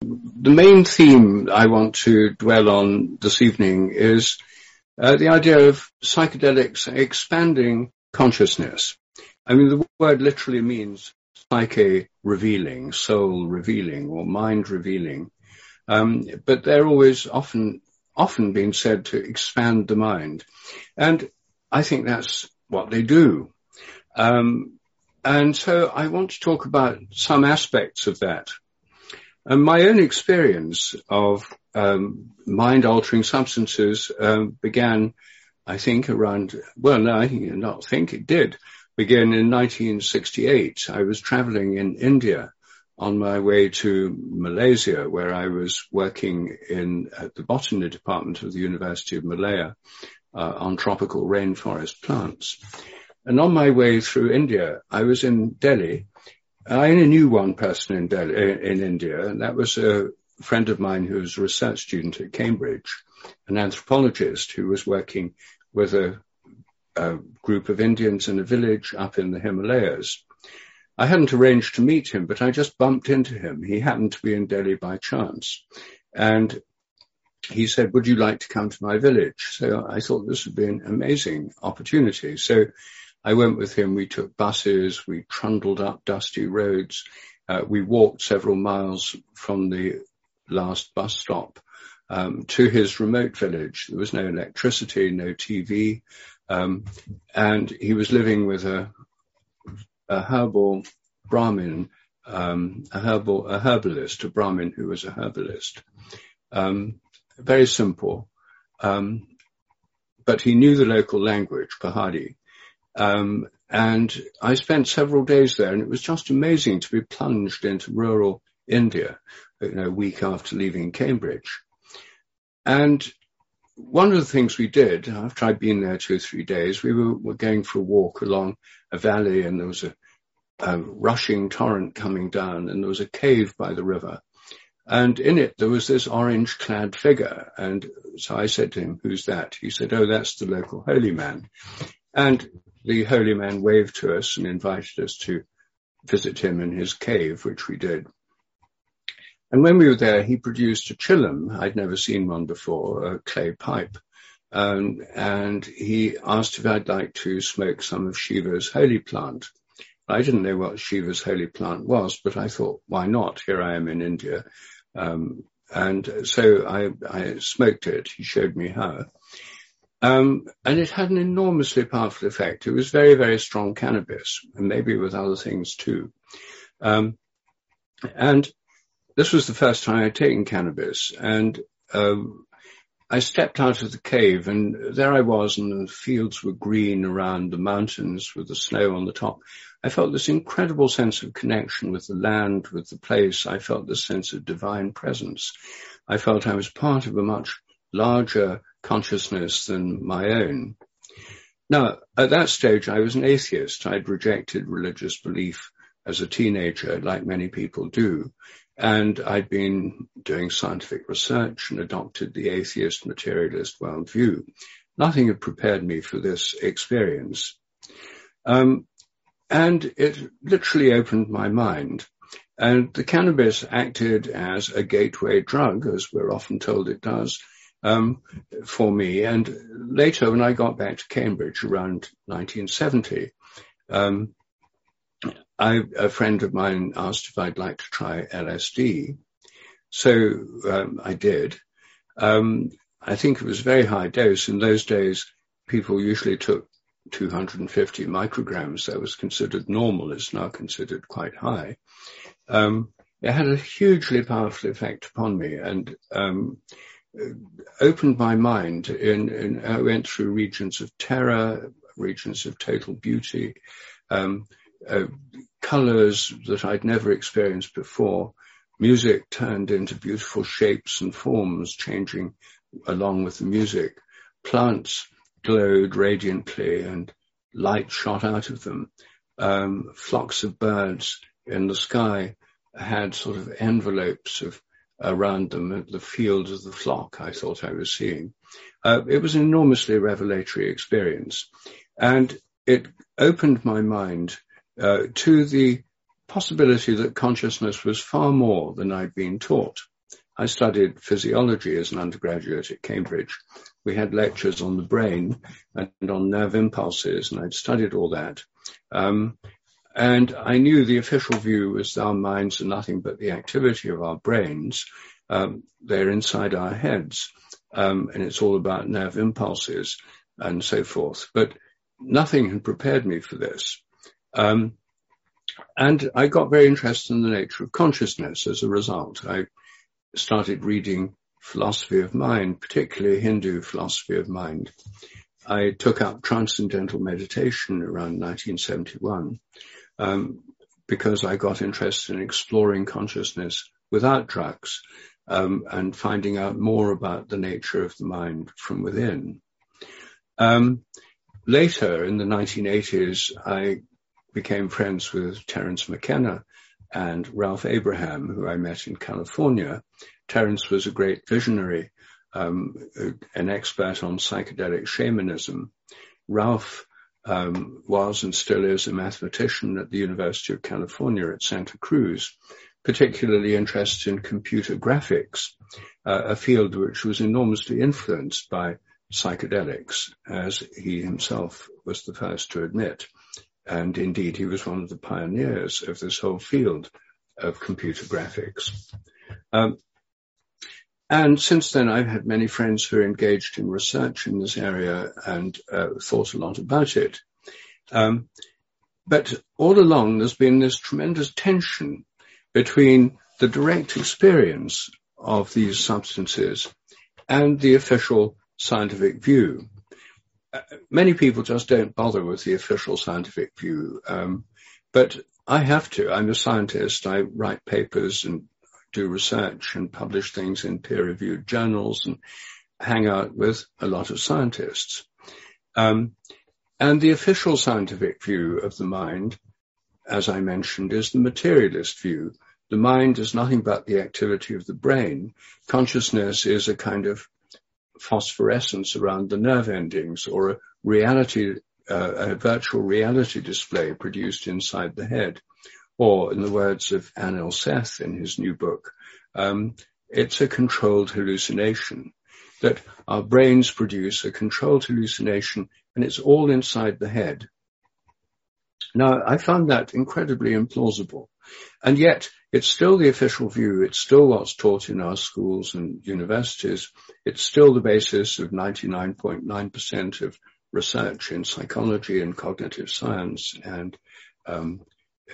the main theme I want to dwell on this evening is uh, the idea of psychedelics expanding consciousness. I mean, the word literally means psyche revealing, soul revealing, or mind revealing. Um, but they're always often often being said to expand the mind, and I think that's what they do. Um, and so I want to talk about some aspects of that. And my own experience of um, mind-altering substances um, began, I think, around well, no, I not think it did begin in 1968. I was traveling in India on my way to Malaysia, where I was working in at the botany department of the University of Malaya uh, on tropical rainforest plants. And on my way through India, I was in Delhi. Uh, I only knew one person in Delhi, in India, and that was a friend of mine who was a research student at Cambridge, an anthropologist who was working with a, a group of Indians in a village up in the Himalayas. I hadn't arranged to meet him, but I just bumped into him. He happened to be in Delhi by chance. And he said, would you like to come to my village? So I thought this would be an amazing opportunity. So I went with him. We took buses. We trundled up dusty roads. Uh, we walked several miles from the last bus stop um, to his remote village. There was no electricity, no TV, um, and he was living with a, a herbal Brahmin, um, a herbal a herbalist, a Brahmin who was a herbalist. Um, very simple, um, but he knew the local language, Pahadi. Um, and I spent several days there and it was just amazing to be plunged into rural India, you know, a week after leaving Cambridge. And one of the things we did after I'd been there two or three days, we were, were going for a walk along a valley and there was a, a rushing torrent coming down and there was a cave by the river. And in it, there was this orange clad figure. And so I said to him, who's that? He said, oh, that's the local holy man. And the holy man waved to us and invited us to visit him in his cave, which we did. And when we were there, he produced a chillum. I'd never seen one before, a clay pipe. Um, and he asked if I'd like to smoke some of Shiva's holy plant. I didn't know what Shiva's holy plant was, but I thought, why not? Here I am in India. Um, and so I, I smoked it. He showed me how. Um, and it had an enormously powerful effect. It was very, very strong cannabis, and maybe with other things too. Um, and this was the first time I'd taken cannabis, and um, I stepped out of the cave, and there I was, and the fields were green around the mountains with the snow on the top. I felt this incredible sense of connection with the land, with the place. I felt this sense of divine presence. I felt I was part of a much larger consciousness than my own. Now, at that stage, I was an atheist. I'd rejected religious belief as a teenager, like many people do. And I'd been doing scientific research and adopted the atheist materialist worldview. Nothing had prepared me for this experience. Um, and it literally opened my mind. And the cannabis acted as a gateway drug, as we're often told it does, um, for me. And later, when I got back to Cambridge around 1970, um, I, a friend of mine asked if I'd like to try LSD. So um, I did. Um, I think it was a very high dose. In those days, people usually took 250 micrograms. That was considered normal. It's now considered quite high. Um, it had a hugely powerful effect upon me. And um, opened my mind and, I went through regions of terror, regions of total beauty, um, uh, colors that I'd never experienced before. Music turned into beautiful shapes and forms, changing along with the music. Plants glowed radiantly and light shot out of them. Um, flocks of birds in the sky had sort of envelopes of around them, the field of the flock I thought I was seeing. Uh, it was an enormously revelatory experience. And it opened my mind uh, to the possibility that consciousness was far more than I'd been taught. I studied physiology as an undergraduate at Cambridge. We had lectures on the brain and on nerve impulses, and I'd studied all that. Um, and I knew the official view was our minds are nothing but the activity of our brains. Um, they're inside our heads, um, and it's all about nerve impulses and so forth. But nothing had prepared me for this. Um, and I got very interested in the nature of consciousness as a result. I started reading philosophy of mind, particularly Hindu philosophy of mind. I took up transcendental meditation around 1971 um, because I got interested in exploring consciousness without drugs um, and finding out more about the nature of the mind from within. Um, later, in the 1980s, I became friends with Terence McKenna and Ralph Abraham, who I met in California. Terence was a great visionary, um, an expert on psychedelic shamanism. Ralph um, was and still is a mathematician at the University of California at Santa Cruz, particularly interested in computer graphics, uh, a field which was enormously influenced by psychedelics, as he himself was the first to admit. And indeed, he was one of the pioneers of this whole field of computer graphics. Um, and since then, I've had many friends who are engaged in research in this area and uh, thought a lot about it. Um, but all along, there's been this tremendous tension between the direct experience of these substances and the official scientific view. Uh, many people just don't bother with the official scientific view, um, but I have to. I'm a scientist. I write papers and do research and publish things in peer-reviewed journals and hang out with a lot of scientists. Um, and the official scientific view of the mind, as I mentioned, is the materialist view. The mind is nothing but the activity of the brain. Consciousness is a kind of phosphorescence around the nerve endings or a reality, uh, a virtual reality display produced inside the head. Or in the words of Anil Seth in his new book, um, it's a controlled hallucination that our brains produce a controlled hallucination and it's all inside the head. Now, I found that incredibly implausible. And yet, it's still the official view. It's still what's taught in our schools and universities. It's still the basis of 99.9% of research in psychology and cognitive science and um,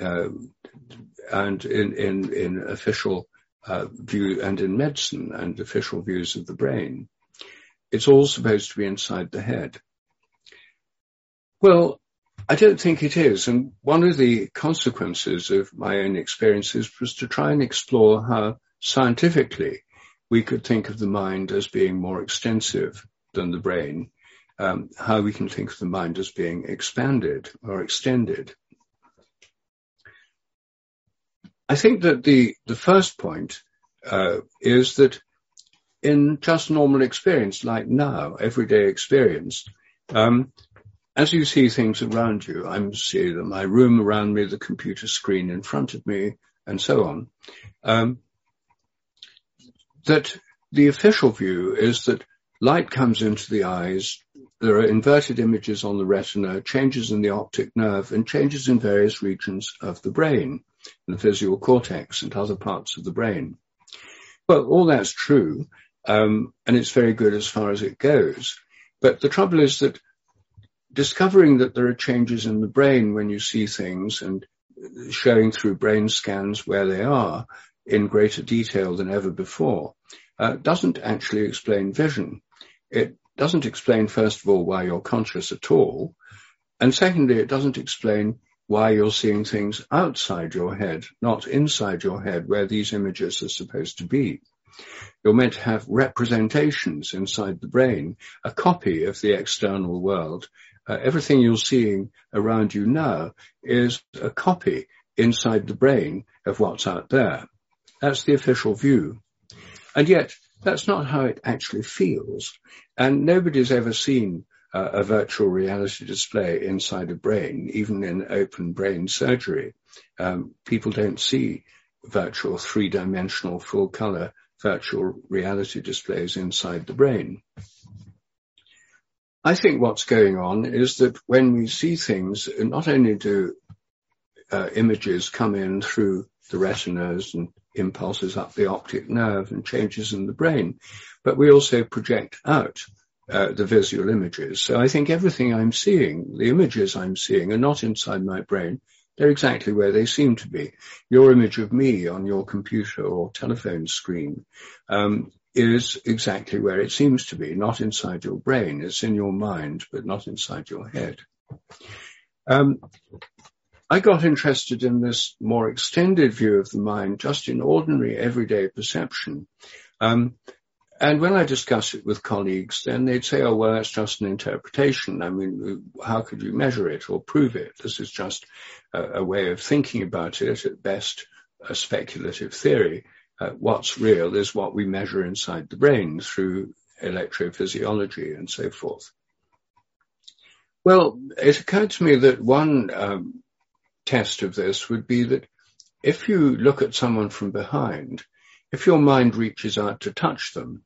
and in, in, in official uh, view and in medicine and official views of the brain. It's all supposed to be inside the head. Well, I don't think it is. And one of the consequences of my own experiences was to try and explore how scientifically we could think of the mind as being more extensive than the brain, um, how we can think of the mind as being expanded or extended. I think that the, the first point uh, is that in just normal experience, like now, everyday experience, um, as you see things around you, I'm seeing my room around me, the computer screen in front of me, and so on, um, that the official view is that light comes into the eyes, there are inverted images on the retina, changes in the optic nerve, and changes in various regions of the brain the visual cortex and other parts of the brain. Well, all that's true, um, and it's very good as far as it goes. But the trouble is that discovering that there are changes in the brain when you see things and showing through brain scans where they are in greater detail than ever before uh, doesn't actually explain vision. It doesn't explain, first of all, why you're conscious at all. And secondly, it doesn't explain why you're seeing things outside your head, not inside your head where these images are supposed to be. You're meant to have representations inside the brain, a copy of the external world. Uh, everything you're seeing around you now is a copy inside the brain of what's out there. That's the official view. And yet, that's not how it actually feels. And nobody's ever seen uh, a virtual reality display inside a brain, even in open brain surgery. Um, people don't see virtual three-dimensional full color virtual reality displays inside the brain. I think what's going on is that when we see things, not only do uh, images come in through the retinas and impulses up the optic nerve and changes in the brain, but we also project out uh, the visual images. So I think everything I'm seeing, the images I'm seeing are not inside my brain. They're exactly where they seem to be. Your image of me on your computer or telephone screen um, is exactly where it seems to be, not inside your brain. It's in your mind, but not inside your head. Um, I got interested in this more extended view of the mind just in ordinary everyday perception. Um, and when I discuss it with colleagues, then they'd say, oh, well, that's just an interpretation. I mean, how could you measure it or prove it? This is just a, a way of thinking about it, at best a speculative theory. Uh, what's real is what we measure inside the brain through electrophysiology and so forth. Well, it occurred to me that one um, test of this would be that if you look at someone from behind, if your mind reaches out to touch them,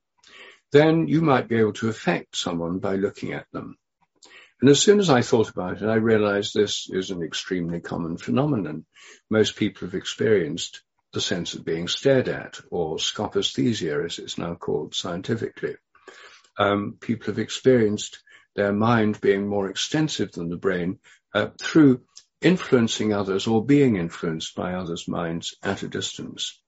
then you might be able to affect someone by looking at them. And as soon as I thought about it, I realized this is an extremely common phenomenon. Most people have experienced the sense of being stared at, or scopaesthesia, as it's now called scientifically. Um, people have experienced their mind being more extensive than the brain uh, through influencing others or being influenced by others' minds at a distance.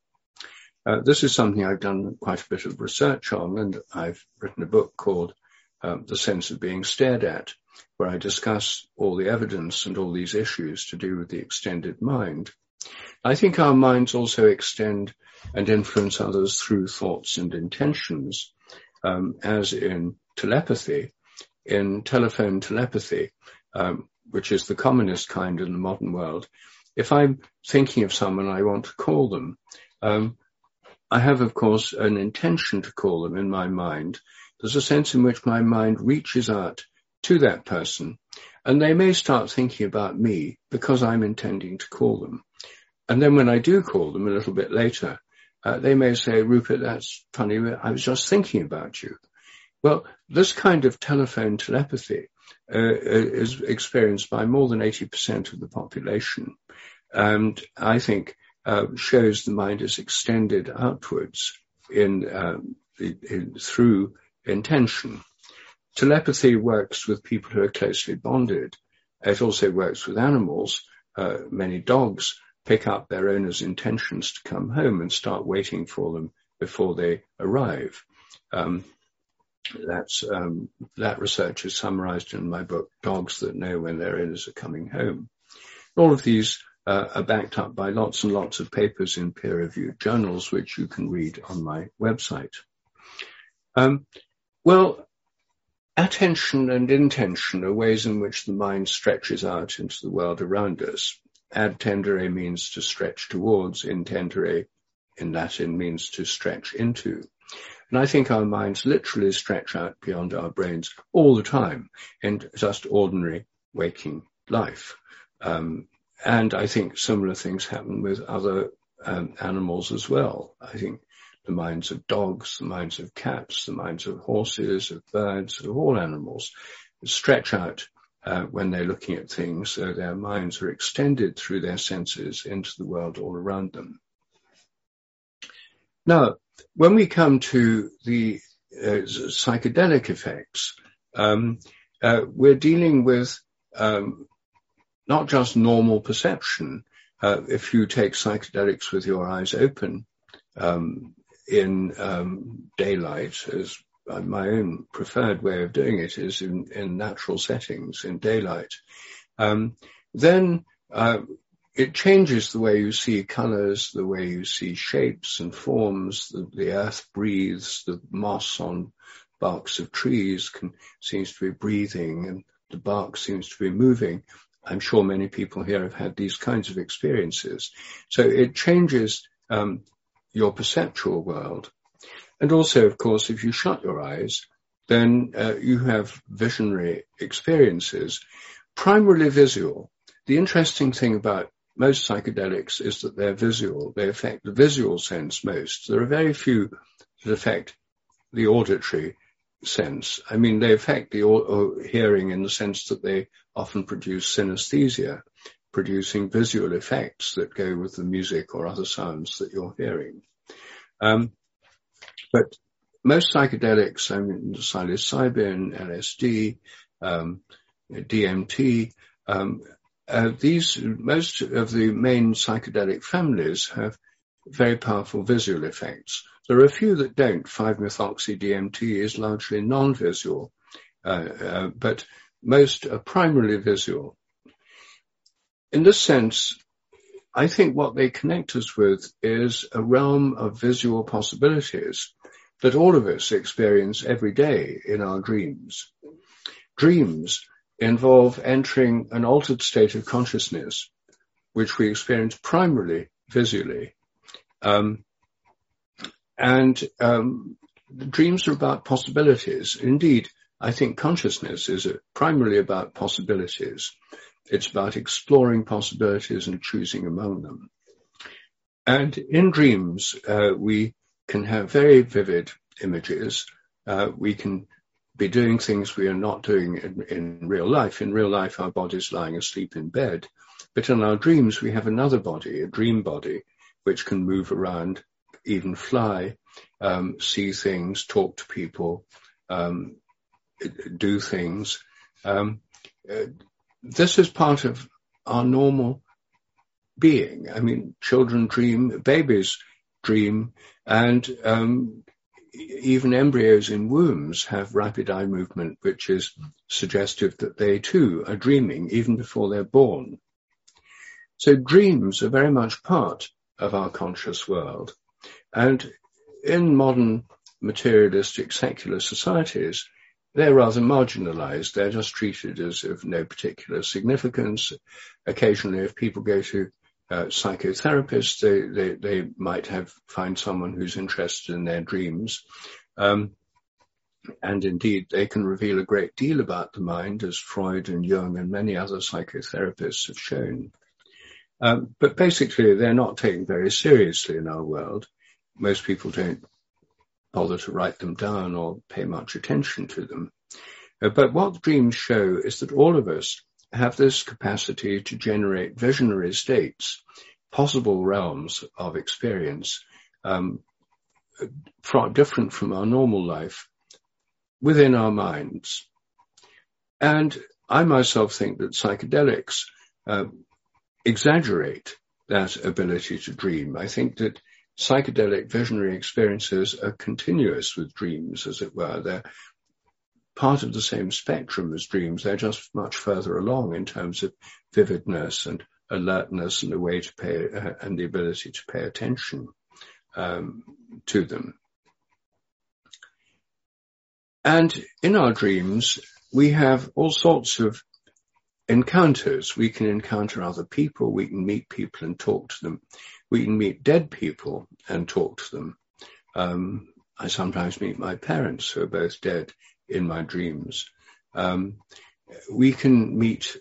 Uh, this is something I've done quite a bit of research on, and I've written a book called um, The Sense of Being Stared At, where I discuss all the evidence and all these issues to do with the extended mind. I think our minds also extend and influence others through thoughts and intentions, um, as in telepathy. In telephone telepathy, um, which is the commonest kind in the modern world, if I'm thinking of someone I want to call them, um, I have, of course, an intention to call them in my mind. There's a sense in which my mind reaches out to that person and they may start thinking about me because I'm intending to call them. And then when I do call them a little bit later, uh, they may say, Rupert, that's funny. I was just thinking about you. Well, this kind of telephone telepathy uh, is experienced by more than 80% of the population. And I think uh, shows the mind is extended outwards in, um, in, through intention. Telepathy works with people who are closely bonded. It also works with animals. Uh, many dogs pick up their owner's intentions to come home and start waiting for them before they arrive. Um, that's um, that research is summarized in my book, Dogs That Know When Their Owners Are Coming Home. All of these uh, are backed up by lots and lots of papers in peer-reviewed journals, which you can read on my website. Um, well, attention and intention are ways in which the mind stretches out into the world around us. Ad tendere means to stretch towards, intendere in Latin means to stretch into. And I think our minds literally stretch out beyond our brains all the time in just ordinary waking life. Um, and I think similar things happen with other um, animals as well. I think the minds of dogs, the minds of cats, the minds of horses, of birds, of all animals stretch out uh, when they're looking at things, so their minds are extended through their senses into the world all around them. Now, when we come to the uh, psychedelic effects, um, uh, we're dealing with um, not just normal perception. Uh, if you take psychedelics with your eyes open um, in um, daylight, as my own preferred way of doing it is in, in natural settings, in daylight, um, then uh, it changes the way you see colors, the way you see shapes and forms. The, the earth breathes, the moss on barks of trees can, seems to be breathing, and the bark seems to be moving. I'm sure many people here have had these kinds of experiences. So it changes um, your perceptual world. And also, of course, if you shut your eyes, then uh, you have visionary experiences, primarily visual. The interesting thing about most psychedelics is that they're visual. They affect the visual sense most. There are very few that affect the auditory sense. I mean, they affect the hearing in the sense that they often produce synesthesia, producing visual effects that go with the music or other sounds that you're hearing. Um, but most psychedelics, I mean, psilocybin, LSD, um, DMT, um, uh, these, most of the main psychedelic families have very powerful visual effects. There are a few that don't. 5-methoxy-DMT is largely non-visual, uh, uh, but most are primarily visual. In this sense, I think what they connect us with is a realm of visual possibilities that all of us experience every day in our dreams. Dreams involve entering an altered state of consciousness, which we experience primarily visually. Um, and um, dreams are about possibilities. Indeed, I think consciousness is primarily about possibilities. It's about exploring possibilities and choosing among them. And in dreams, uh, we can have very vivid images. Uh, we can be doing things we are not doing in, in real life. In real life, our body's lying asleep in bed. But in our dreams, we have another body, a dream body, which can move around, even fly, um, see things, talk to people, um, do things. Um, uh, this is part of our normal being. I mean, children dream, babies dream, and um, even embryos in wombs have rapid eye movement, which is suggestive that they too are dreaming even before they're born. So dreams are very much part of our conscious world. And in modern materialistic secular societies, they're rather marginalized. They're just treated as of no particular significance. Occasionally, if people go to uh, psychotherapists, they, they, they, might have find someone who's interested in their dreams. Um, and indeed, they can reveal a great deal about the mind, as Freud and Jung and many other psychotherapists have shown. Um, but basically, they're not taken very seriously in our world. Most people don't bother to write them down or pay much attention to them. Uh, but what dreams show is that all of us have this capacity to generate visionary states, possible realms of experience, um, different from our normal life within our minds. And I myself think that psychedelics uh, exaggerate that ability to dream. I think that psychedelic visionary experiences are continuous with dreams, as it were. They're part of the same spectrum as dreams. They're just much further along in terms of vividness and alertness and the way to pay uh, and the ability to pay attention um, to them. And in our dreams, we have all sorts of encounters. We can encounter other people. We can meet people and talk to them. We can meet dead people and talk to them. Um, I sometimes meet my parents who are both dead in my dreams. Um, we can meet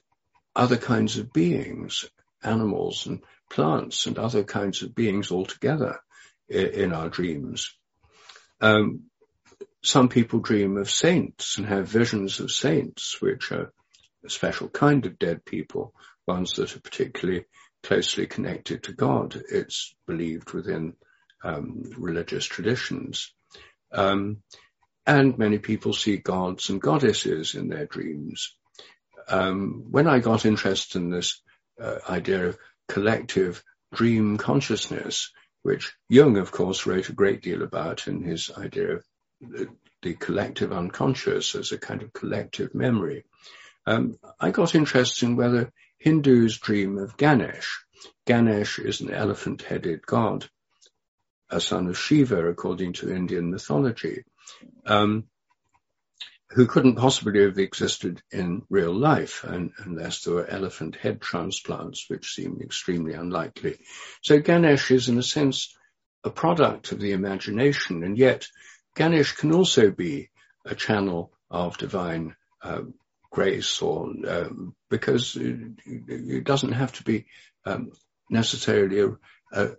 other kinds of beings, animals and plants and other kinds of beings altogether in, in our dreams. Um, some people dream of saints and have visions of saints, which are a special kind of dead people, ones that are particularly closely connected to God. It's believed within um, religious traditions. Um, and many people see gods and goddesses in their dreams. Um, when I got interested in this uh, idea of collective dream consciousness, which Jung, of course, wrote a great deal about in his idea of the, the collective unconscious as a kind of collective memory, um, I got interested in whether Hindus dream of Ganesh. Ganesh is an elephant-headed god, a son of Shiva, according to Indian mythology um, who couldn't possibly have existed in real life and, unless there were elephant head transplants, which seemed extremely unlikely. So Ganesh is in a sense a product of the imagination, and yet Ganesh can also be a channel of divine uh, grace or um, because it, it, doesn't have to be um, necessarily a, a,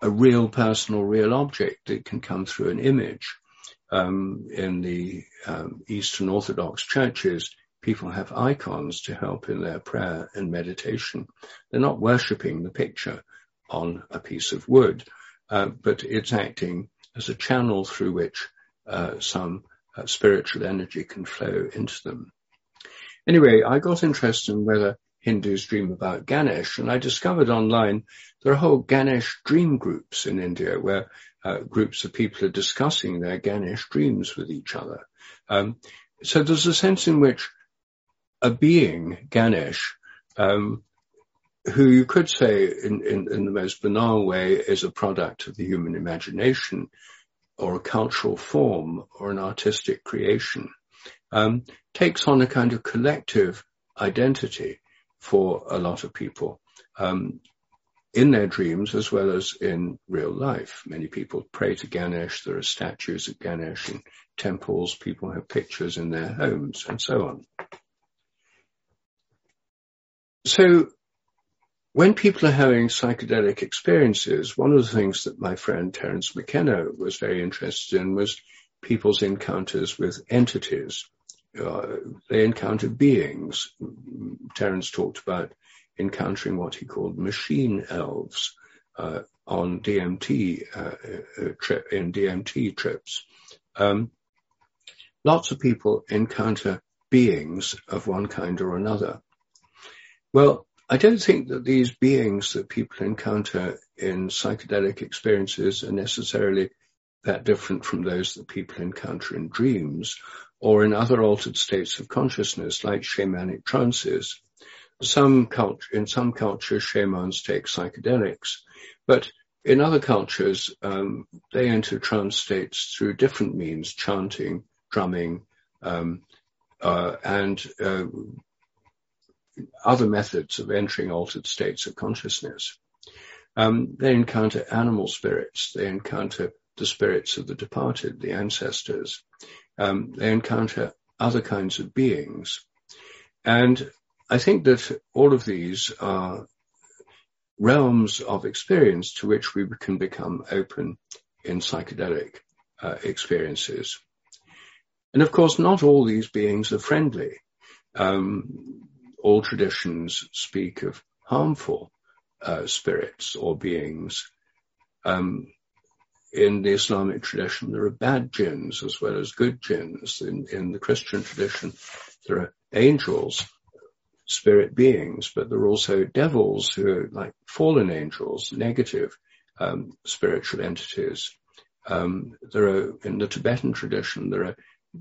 a, real person or real object. It can come through an image. Um, in the um, Eastern Orthodox churches, people have icons to help in their prayer and meditation. They're not worshipping the picture on a piece of wood, uh, but it's acting as a channel through which uh, some uh, spiritual energy can flow into them. Anyway, I got interested in whether Hindus dream about Ganesh, and I discovered online there are whole Ganesh dream groups in India where uh, groups of people are discussing their Ganesh dreams with each other. Um, so there's a sense in which a being, Ganesh, um, who you could say in, in, in, the most banal way is a product of the human imagination or a cultural form or an artistic creation, um, takes on a kind of collective identity for a lot of people um, in their dreams as well as in real life. Many people pray to Ganesh. There are statues of Ganesh in temples. People have pictures in their homes and so on. So when people are having psychedelic experiences, one of the things that my friend Terence McKenna was very interested in was people's encounters with entities. Uh, they encountered beings. Terence talked about encountering what he called machine elves uh, on DMT uh, uh, trip in DMT trips. Um, lots of people encounter beings of one kind or another. Well, I don't think that these beings that people encounter in psychedelic experiences are necessarily that different from those that people encounter in dreams or in other altered states of consciousness like shamanic trances. Some cult- in some cultures, shamans take psychedelics, but in other cultures, um, they enter trance states through different means, chanting, drumming, um, uh, and uh, other methods of entering altered states of consciousness. Um, they encounter animal spirits. They encounter the spirits of the departed, the ancestors. Um, they encounter other kinds of beings. And I think that all of these are realms of experience to which we can become open in psychedelic uh, experiences. And of course, not all these beings are friendly. Um, all traditions speak of harmful uh, spirits or beings. Um, in the Islamic tradition, there are bad jinns as well as good jinns. In, in the Christian tradition, there are angels, spirit beings, but there are also devils who are like fallen angels, negative um, spiritual entities. Um, there are in the Tibetan tradition there are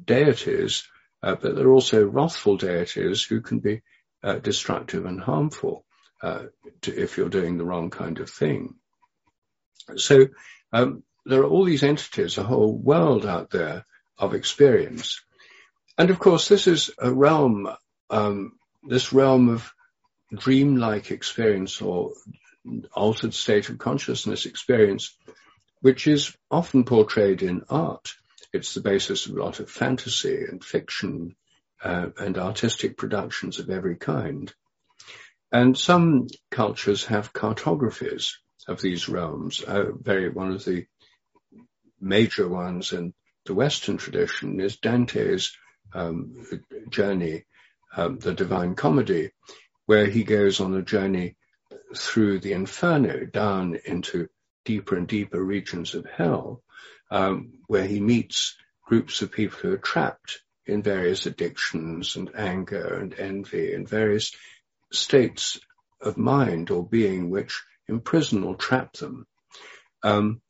deities, uh, but there are also wrathful deities who can be uh, destructive and harmful uh, to, if you're doing the wrong kind of thing. So um, there are all these entities, a whole world out there of experience, and of course this is a realm, um, this realm of dreamlike experience or altered state of consciousness experience, which is often portrayed in art. It's the basis of a lot of fantasy and fiction uh, and artistic productions of every kind. And some cultures have cartographies of these realms. Uh, very one of the major ones in the Western tradition is Dante's um, journey, um, the Divine Comedy, where he goes on a journey through the inferno down into deeper and deeper regions of hell, um, where he meets groups of people who are trapped in various addictions and anger and envy and various states of mind or being which imprison or trap them. Um,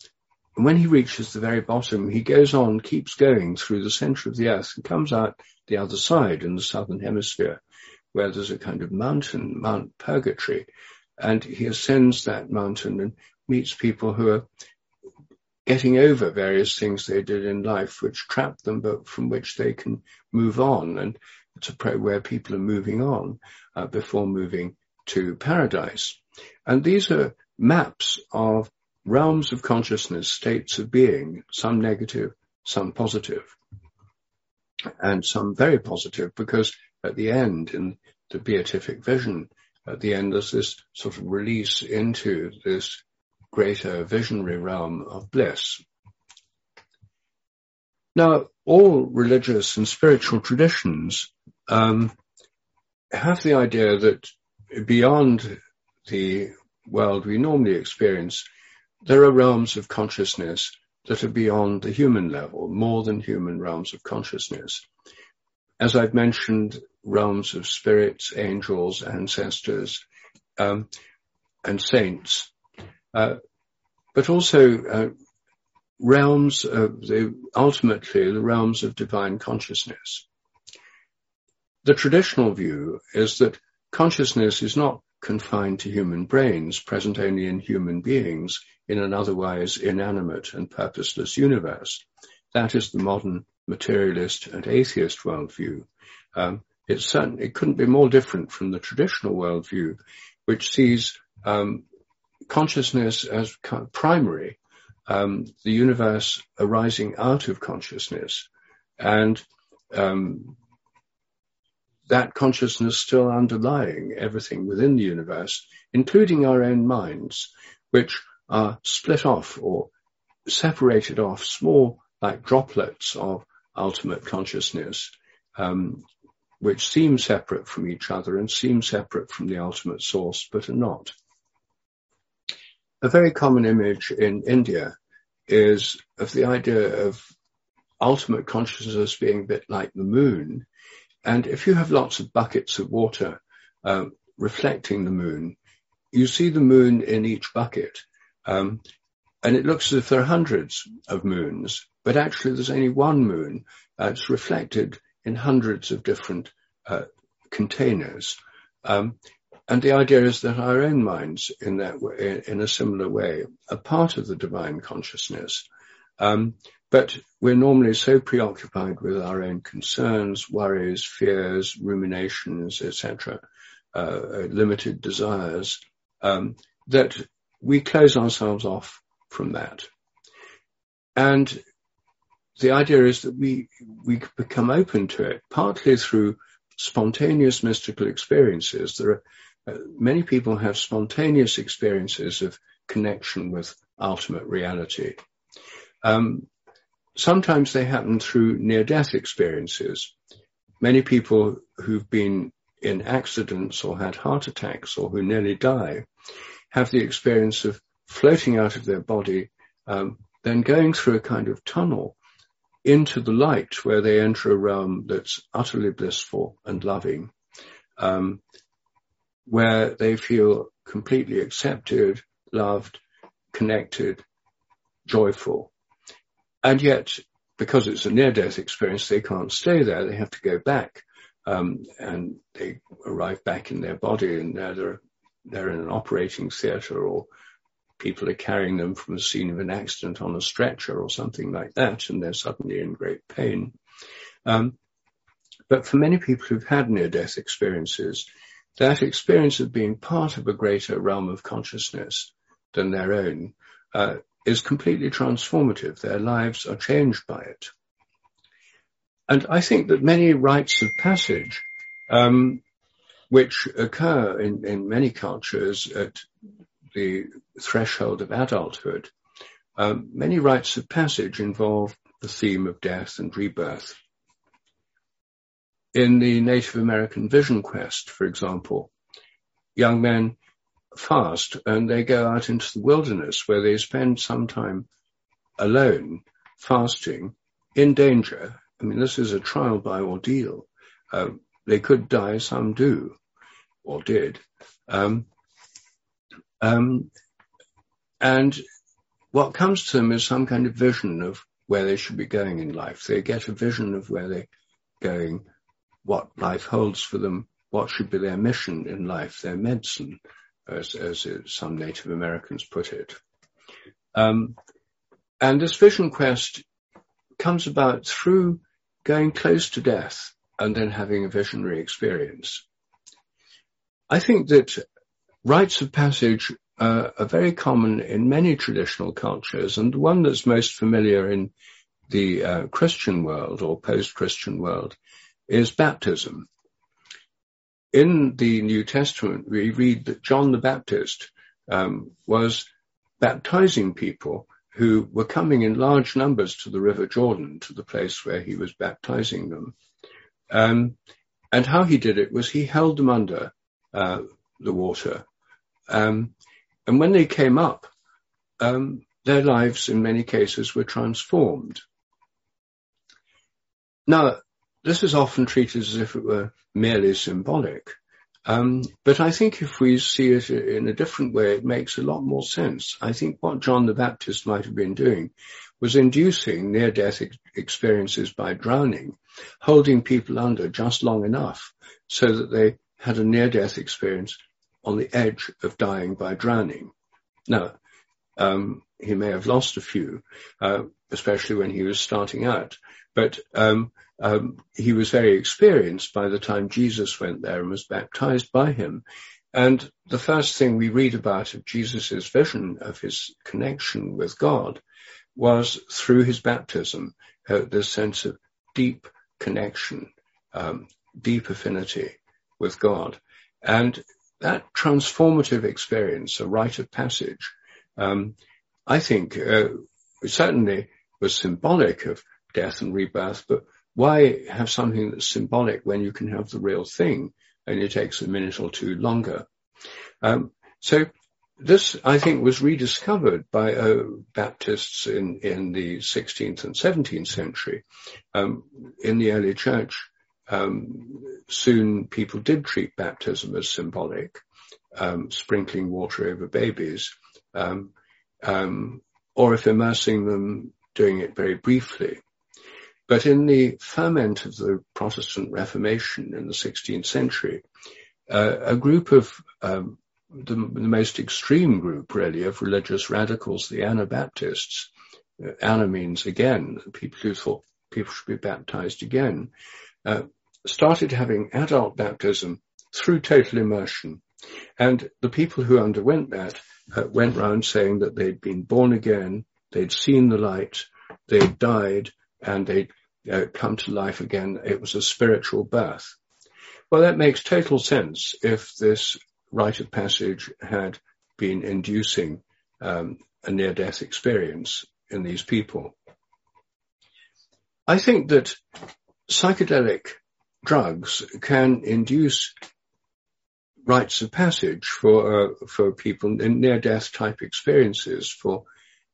and when he reaches the very bottom, he goes on, keeps going through the center of the earth and comes out the other side in the southern hemisphere, where there's a kind of mountain, Mount Purgatory. And he ascends that mountain and meets people who are getting over various things they did in life which trapped them, but from which they can move on. And it's a prayer where people are moving on uh, before moving to paradise. And these are maps of realms of consciousness, states of being, some negative, some and some very positive because at the end in the beatific vision, at the end there's this sort of release into this greater visionary realm of bliss. Now, all religious and spiritual traditions um, have the idea that beyond the world we normally experience, there are realms of consciousness that are beyond the human level, more than human realms of consciousness. As I've mentioned, realms of spirits, angels, ancestors, um, and saints, uh, but also uh, realms of the, ultimately the realms of divine consciousness. The traditional view is that consciousness is not confined to human brains, present only in human beings in an otherwise inanimate and purposeless universe. That is the modern materialist and atheist worldview. Um, it certainly it couldn't be more different from the traditional worldview, which sees um, consciousness as primary, um, the universe arising out of consciousness, and um, that consciousness still underlying everything within the universe, including our own minds, which are split off or separated off, small like droplets of ultimate consciousness, um, which seem separate from each other and seem separate from the ultimate source, but are not. A very common image in India is of the idea of ultimate consciousness being a bit like the moon. And if you have lots of buckets of water uh, reflecting the moon, you see the moon in each bucket. Um, and it looks as if there are hundreds of moons, but actually there's only one moon. that's reflected in hundreds of different uh, containers. Um, and the idea is that our own minds, in that way, in a similar way, are part of the divine consciousness. Um, but we're normally so preoccupied with our own concerns, worries, fears, ruminations, etc., uh, limited desires, um, that we close ourselves off from that. And the idea is that we we become open to it, partly through spontaneous mystical experiences. There are uh, many people have spontaneous experiences of connection with ultimate reality. Um, sometimes they happen through near-death experiences. Many people who've been in accidents or had heart attacks or who nearly die have the experience of floating out of their body, um, then going through a kind of tunnel into the light where they enter a realm that's utterly blissful and loving. Um, where they feel completely accepted, loved, connected, joyful. And yet, because it's a near-death experience, they can't stay there. They have to go back, um, and they arrive back in their body, and now they're they're in an operating theatre, or people are carrying them from the scene of an accident on a stretcher, or something like that, and they're suddenly in great pain. Um, but for many people who've had near-death experiences, that experience of being part of a greater realm of consciousness than their own uh, is completely transformative. Their lives are changed by it. And I think that many rites of passage, um, which occur in, in many cultures at the threshold of adulthood, um, many rites of passage involve the theme of death and rebirth in the Native American Vision Quest, for example, young men fast and they go out into the wilderness where they spend some time alone, fasting, in danger. I mean, this is a trial by ordeal. Uh, they could die, some do, or did. Um, um, and what comes to them is some kind of vision of where they should be going in life. They get a vision of where they're going what life holds for them, what should be their mission in life, their medicine, as, as some Native Americans put it. Um, and this vision quest comes about through going close to death and then having a visionary experience. I think that rites of passage uh, are very common in many traditional cultures, and the one that's most familiar in the uh, Christian world or post-Christian world is baptism. In the New Testament, we read that John the Baptist um, was baptizing people who were coming in large numbers to the River Jordan, to the place where he was baptizing them. Um, and how he did it was he held them under uh, the water. Um, and when they came up, um, their lives in many cases were transformed. Now, this is often treated as if it were merely symbolic. Um, but I think if we see it in a different way, it makes a lot more sense. I think what John the Baptist might have been doing was inducing near-death ex- experiences by drowning, holding people under just long enough so that they had a near-death experience on the edge of dying by drowning. Now, um, he may have lost a few, uh, especially when he was starting out, but um, um, he was very experienced by the time Jesus went there and was baptized by him. And the first thing we read about of Jesus' vision of his connection with God was through his baptism, uh, this sense of deep connection, um, deep affinity with God. And that transformative experience, a rite of passage, um, I think uh, certainly was symbolic of death and rebirth, but why have something that's symbolic when you can have the real thing it takes a minute or two longer? Um, so this, I think, was rediscovered by uh, Baptists in, in the 16th and 17th century. Um, in the early church, um, soon people did treat baptism as symbolic, um, sprinkling water over babies, um, um, or if immersing them, doing it very briefly. But in the ferment of the Protestant Reformation in the 16th century, uh, a group of um, the, the, most extreme group, really, of religious radicals, the Anabaptists. Uh, Anna means again, people who thought people should be baptized again, uh, started having adult baptism through total immersion. And the people who underwent that uh, went round saying that they'd been born again, they'd seen the light, they'd died, and they'd uh, come to life again. It was a spiritual birth. Well, that makes total sense if this rite of passage had been inducing um, a near-death experience in these people. I think that psychedelic drugs can induce rites of passage for uh, for people in near-death type experiences for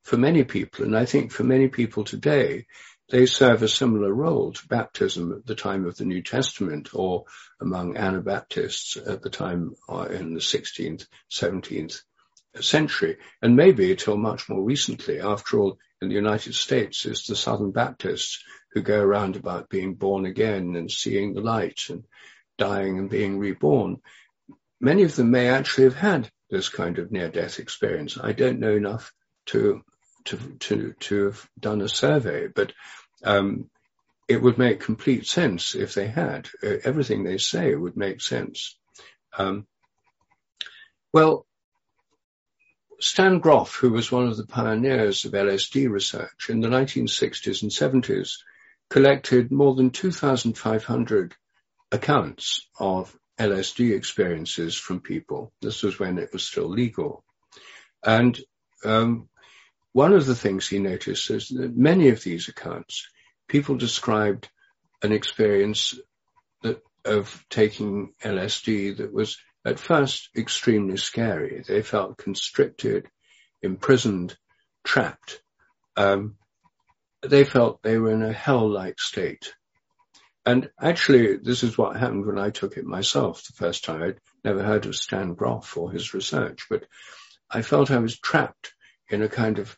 for many people, and I think for many people today, they serve a similar role to baptism at the time of the New Testament or among Anabaptists at the time uh, in the 16th, 17th century, and maybe till much more recently. After all, in the United States, it's the Southern Baptists who go around about being born again and seeing the light and dying and being reborn. Many of them may actually have had this kind of near-death experience. I don't know enough to to to to have done a survey, but um, it would make complete sense if they had. Uh, everything they say would make sense. Um, well, Stan Grof, who was one of the pioneers of LSD research in the 1960s and 70s, collected more than 2,500 accounts of LSD experiences from people. This was when it was still legal. And um, one of the things he noticed is that many of these accounts, people described an experience that, of taking LSD that was at first extremely scary. They felt constricted, imprisoned, trapped. Um, they felt they were in a hell-like state. And actually, this is what happened when I took it myself the first time. I'd never heard of Stan Grof or his research, but I felt I was trapped in a kind of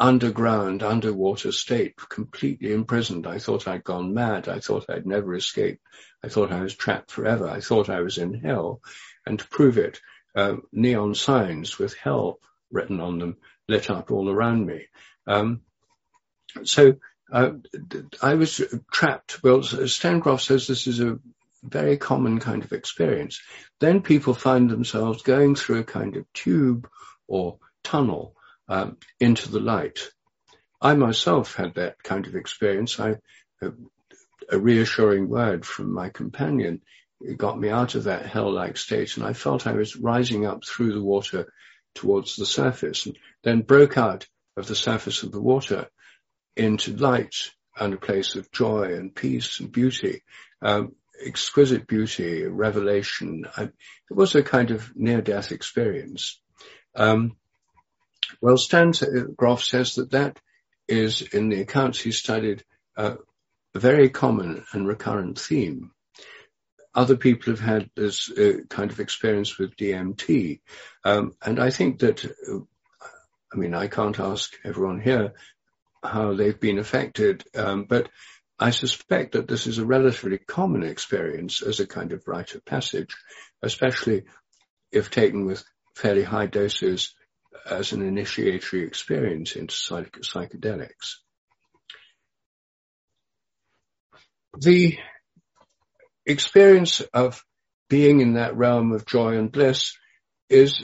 underground, underwater state, completely imprisoned. I thought I'd gone mad. I thought I'd never escape. I thought I was trapped forever. I thought I was in hell. And to prove it, uh, neon signs with hell written on them lit up all around me. Um, so uh, I was trapped. Well, Stan Grof says this is a very common kind of experience. Then people find themselves going through a kind of tube or tunnel um, into the light. I myself had that kind of experience. I, a, a reassuring word from my companion got me out of that hell-like state and I felt I was rising up through the water towards the surface and then broke out of the surface of the water into light and a place of joy and peace and beauty, um, exquisite beauty, revelation. I, it was a kind of near-death experience. Um, well, Stan Grof says that that is, in the accounts he studied, a very common and recurrent theme. Other people have had this uh, kind of experience with DMT. Um, and I think that, uh, I mean, I can't ask everyone here how they've been affected, um, but I suspect that this is a relatively common experience as a kind of rite of passage, especially if taken with fairly high doses as an initiatory experience into psych- psychedelics. The experience of being in that realm of joy and bliss is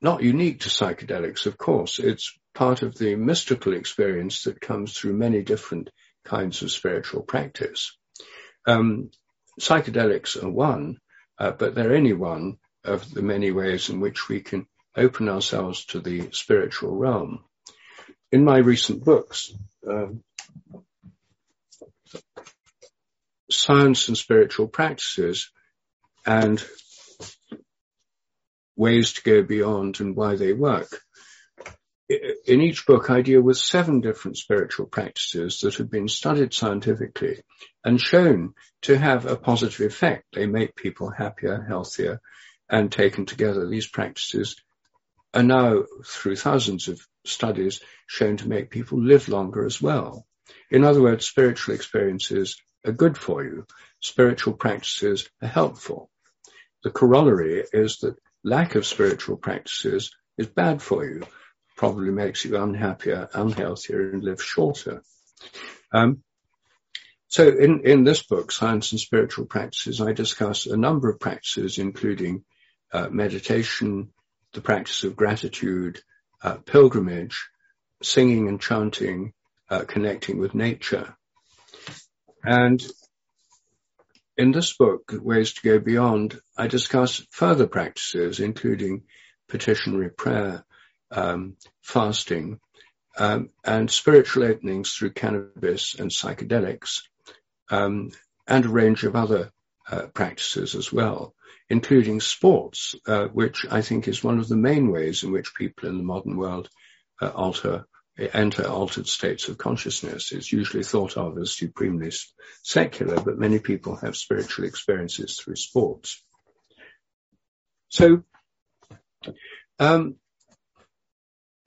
not unique to psychedelics, of course. It's part of the mystical experience that comes through many different kinds of spiritual practice. Um, psychedelics are one, uh, but they're any one of the many ways in which we can open ourselves to the spiritual realm. In my recent books, um, Science and Spiritual Practices and Ways to Go Beyond and Why They Work, in each book, I deal with seven different spiritual practices that have been studied scientifically and shown to have a positive effect. They make people happier, healthier, and taken together, these practices are now, through thousands of studies, shown to make people live longer as well. In other words, spiritual experiences are good for you. Spiritual practices are helpful. The corollary is that lack of spiritual practices is bad for you probably makes you unhappier, unhealthier, and live shorter. Um, so in, in this book, Science and Spiritual Practices, I discuss a number of practices, including uh, meditation, the practice of gratitude, uh, pilgrimage, singing and chanting, uh, connecting with nature. And in this book, Ways to Go Beyond, I discuss further practices, including petitionary prayer, um, fasting, um, and spiritual openings through cannabis and psychedelics, um, and a range of other uh, practices as well, including sports, uh, which I think is one of the main ways in which people in the modern world uh, alter enter altered states of consciousness. It's usually thought of as supremely secular, but many people have spiritual experiences through sports. So, um,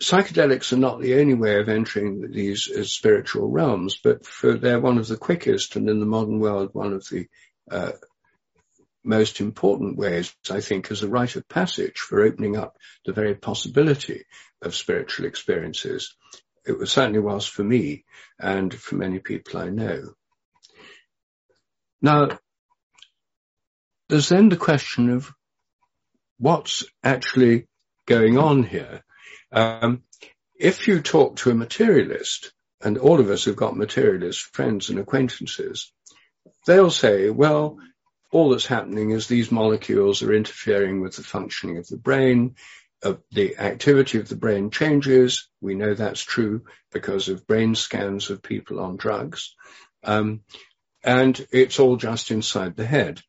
psychedelics are not the only way of entering these uh, spiritual realms, but for, they're one of the quickest and in the modern world, one of the uh, most important ways, I think, as a rite of passage for opening up the very possibility of spiritual experiences. It was certainly was for me and for many people I know. Now, there's then the question of what's actually going on here. Um, if you talk to a materialist, and all of us have got materialist friends and acquaintances, they'll say, well, all that's happening is these molecules are interfering with the functioning of the brain. Uh, the activity of the brain changes. We know that's true because of brain scans of people on drugs. Um, and it's all just inside the head.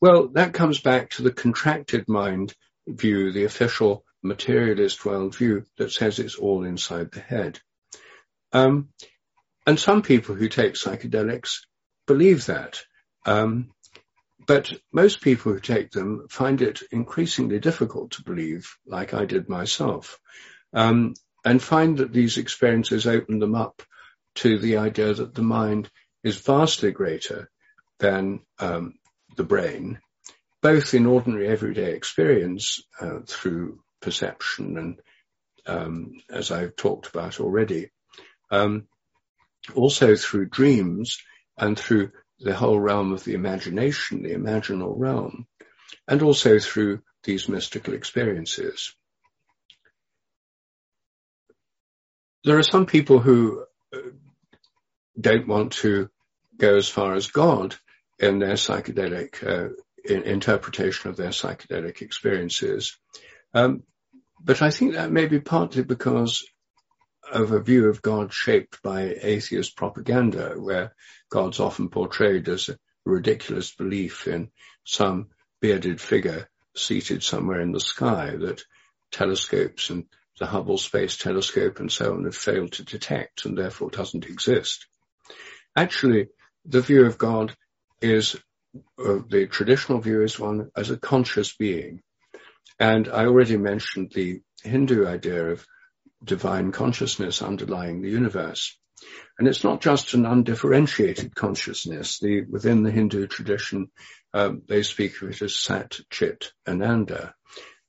Well, that comes back to the contracted mind view, the official materialist worldview that says it's all inside the head. Um, and some people who take psychedelics believe that. Um, but most people who take them find it increasingly difficult to believe, like I did myself, um, and find that these experiences open them up to the idea that the mind is vastly greater than um, the brain, both in ordinary everyday experience uh, through perception and um, as I've talked about already, um, also through dreams and through the whole realm of the imagination, the imaginal realm, and also through these mystical experiences. there are some people who uh, don't want to go as far as God in their psychedelic uh, in interpretation of their psychedelic experiences. Um, but I think that may be partly because of a view of God shaped by atheist propaganda, where God's often portrayed as a ridiculous belief in some bearded figure seated somewhere in the sky that telescopes and the Hubble Space Telescope and so on have failed to detect and therefore doesn't exist. Actually, the view of God is, uh, the traditional view is one as a conscious being. And I already mentioned the Hindu idea of divine consciousness underlying the universe. And it's not just an undifferentiated consciousness. The, within the Hindu tradition, um, they speak of it as Sat, Chit, Ananda.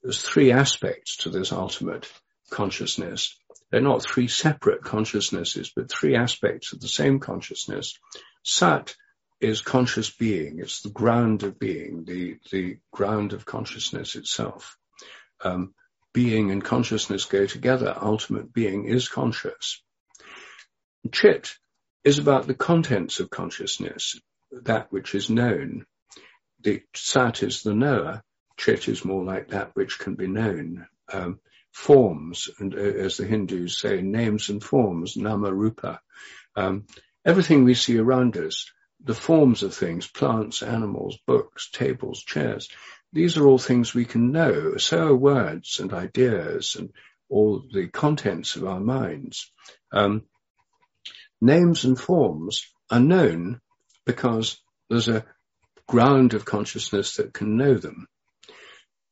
There's three aspects to this ultimate consciousness. They're not three separate consciousnesses, but three aspects of the same consciousness. Sat is conscious being. It's the ground of being, the, the ground of consciousness itself. Um, being and consciousness go together. Ultimate being is conscious. Chit is about the contents of consciousness, that which is known. The sat is the knower. Chit is more like that which can be known. Um, forms, and uh, as the Hindus say, names and forms, nama rupa. Um, everything we see around us, the forms of things, plants, animals, books, tables, chairs, these are all things we can know. So are words and ideas and all the contents of our minds. Um, names and forms are known because there's a ground of consciousness that can know them.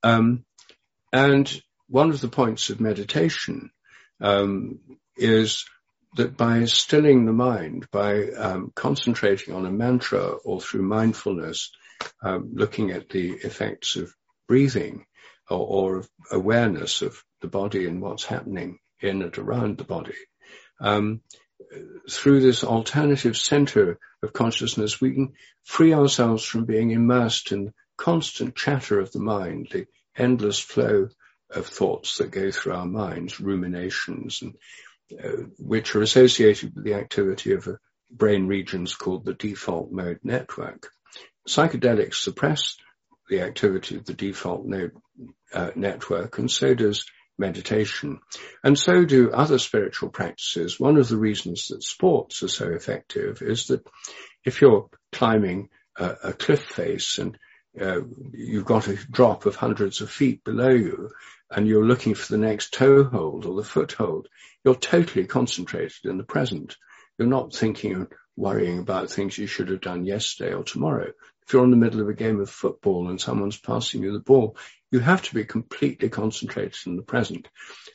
Um, and one of the points of meditation um, is that by stilling the mind, by um, concentrating on a mantra or through mindfulness, um, looking at the effects of breathing or, or, of awareness of the body and what's happening in and around the body, um, through this alternative center of consciousness, we can free ourselves from being immersed in constant chatter of the mind, the endless flow of thoughts that go through our minds, ruminations, and uh, which are associated with the activity of brain regions called the default mode network. Psychedelics suppress the activity of the default mode uh, network, and so does meditation. And so do other spiritual practices. One of the reasons that sports are so effective is that if you're climbing a, a cliff face and uh, you've got a drop of hundreds of feet below you and you're looking for the next toehold or the foothold, you're totally concentrated in the present. You're not thinking and worrying about things you should have done yesterday or tomorrow. If you're in the middle of a game of football and someone's passing you the ball, you have to be completely concentrated in the present.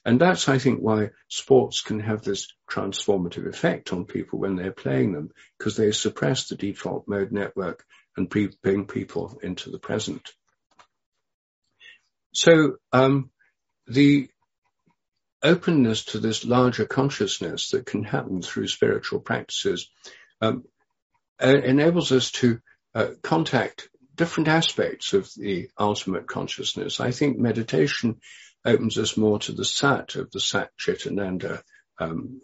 And that's, I think, why sports can have this transformative effect on people when they're playing them, because they suppress the default mode network and pre- bring people into the present. So um, the openness to this larger consciousness that can happen through spiritual practices um, enables us to uh, contact different aspects of the ultimate consciousness. I think meditation opens us more to the sat of the sat chitananda um,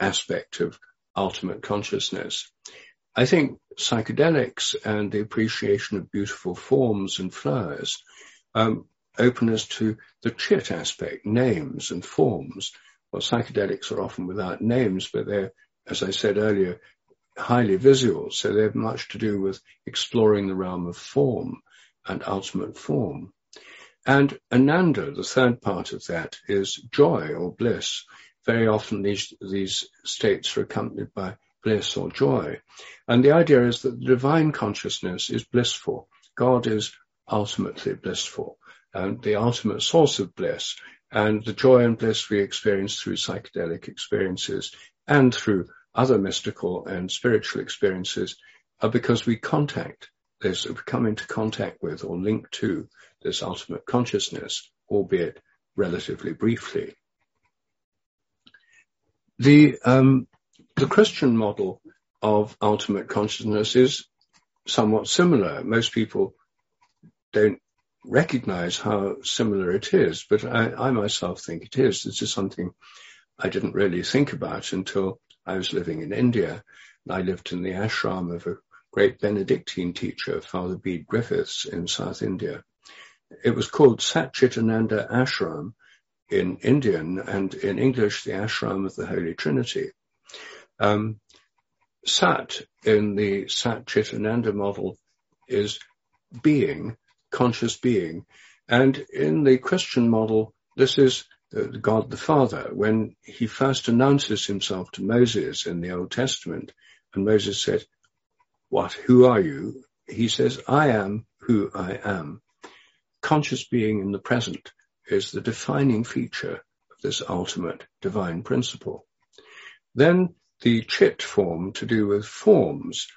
aspect of ultimate consciousness. I think psychedelics and the appreciation of beautiful forms and flowers um, open us to the chit aspect, names and forms. Well, psychedelics are often without names, but they're, as I said earlier, highly visual. So they have much to do with exploring the realm of form and ultimate form. And Ananda, the third part of that, is joy or bliss. Very often these, these states are accompanied by bliss or joy. And the idea is that the divine consciousness is blissful. God is ultimately blissful and the ultimate source of bliss. And the joy and bliss we experience through psychedelic experiences and through other mystical and spiritual experiences are because we contact this, we come into contact with or link to this ultimate consciousness, albeit relatively briefly. The um, the Christian model of ultimate consciousness is somewhat similar. Most people don't recognize how similar it is, but I, I myself think it is. This is something I didn't really think about until I was living in India. And I lived in the ashram of a great Benedictine teacher, Father Bede Griffiths in South India. It was called Satchitananda Ashram in Indian and in English, the Ashram of the Holy Trinity. Um, Sat in the Satchitananda model is being, conscious being. And in the Christian model, this is God the Father. When he first announces himself to Moses in the Old Testament, and Moses said, what, who are you? He says, I am who I am. Conscious being in the present is the defining feature of this ultimate divine principle. Then the chit form to do with forms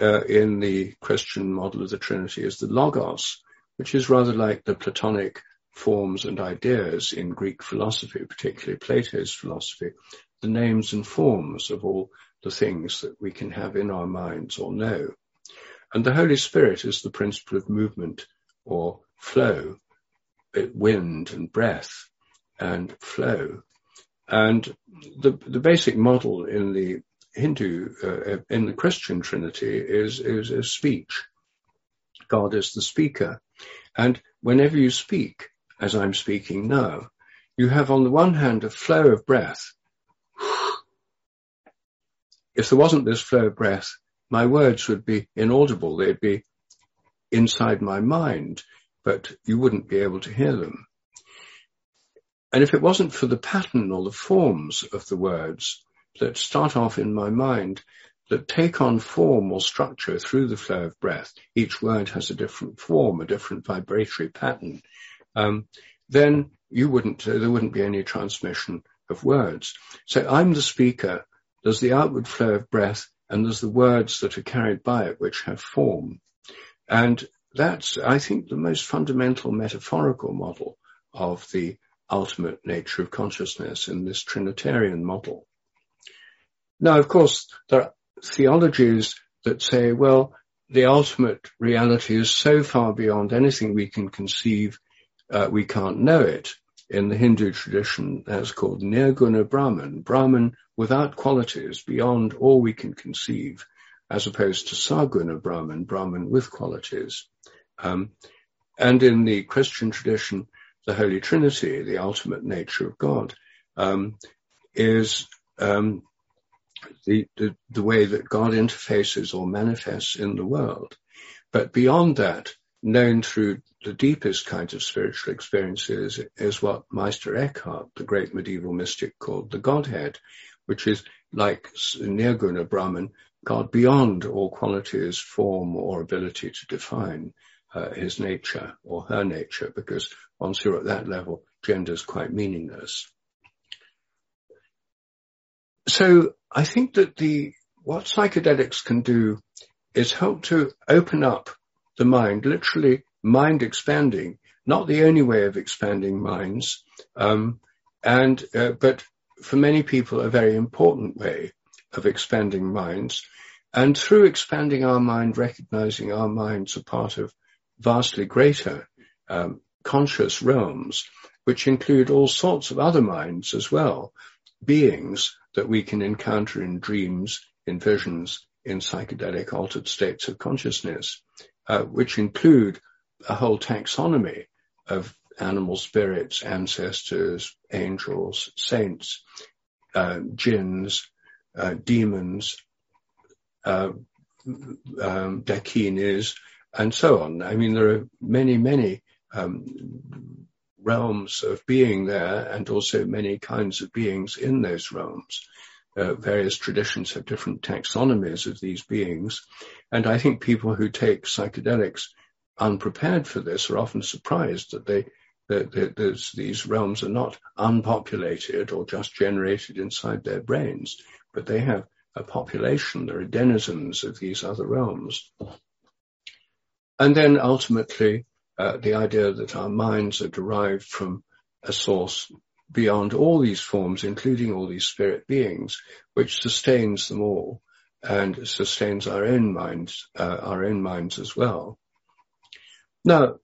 uh, in the Christian model of the Trinity is the logos, which is rather like the Platonic forms and ideas in Greek philosophy, particularly Plato's philosophy, the names and forms of all the things that we can have in our minds or know. And the Holy Spirit is the principle of movement or flow, wind and breath and flow. And the, the basic model in the Hindu, uh, in the Christian Trinity is, is, is speech. God is the speaker. And whenever you speak, as I'm speaking now, you have on the one hand a flow of breath. If there wasn't this flow of breath, my words would be inaudible. They'd be inside my mind, but you wouldn't be able to hear them. And if it wasn't for the pattern or the forms of the words that start off in my mind, that take on form or structure through the flow of breath, each word has a different form, a different vibratory pattern, um, then you wouldn't, uh, there wouldn't be any transmission of words. So I'm the speaker, there's the outward flow of breath, and there's the words that are carried by it which have form. And that's, I think, the most fundamental metaphorical model of the ultimate nature of consciousness in this Trinitarian model. Now, of course, there are theologies that say, well, the ultimate reality is so far beyond anything we can conceive, uh, we can't know it. In the Hindu tradition, that's called Nirguna Brahman, Brahman without qualities, beyond all we can conceive, as opposed to Saguna Brahman, Brahman with qualities. Um, and in the Christian tradition, the Holy Trinity, the ultimate nature of God, um, is um, the, the, the way that God interfaces or manifests in the world. But beyond that, known through the deepest kinds of spiritual experiences is what Meister Eckhart, the great medieval mystic, called the Godhead, which is like Nirguna Brahman, God beyond all qualities, form, or ability to define uh, his nature or her nature, because once you're at that level, gender is quite meaningless. So I think that the what psychedelics can do is help to open up the mind, literally mind expanding, not the only way of expanding minds, um, and uh, but for many people a very important way of expanding minds. And through expanding our mind, recognizing our minds are part of vastly greater um, conscious realms, which include all sorts of other minds as well, beings that we can encounter in dreams, in visions, in psychedelic altered states of consciousness, uh, which include a whole taxonomy of animal spirits, ancestors, angels, saints, uh, jinns, uh, demons, uh, um, dakinis, and so on. I mean, there are many, many um, realms of being there and also many kinds of beings in those realms. Uh, various traditions have different taxonomies of these beings. And I think people who take psychedelics unprepared for this are often surprised that they that, that these realms are not unpopulated or just generated inside their brains, but they have a population. There are denizens of these other realms. And then ultimately, uh, the idea that our minds are derived from a source beyond all these forms, including all these spirit beings, which sustains them all and sustains our own minds, uh, our own minds as well. Now,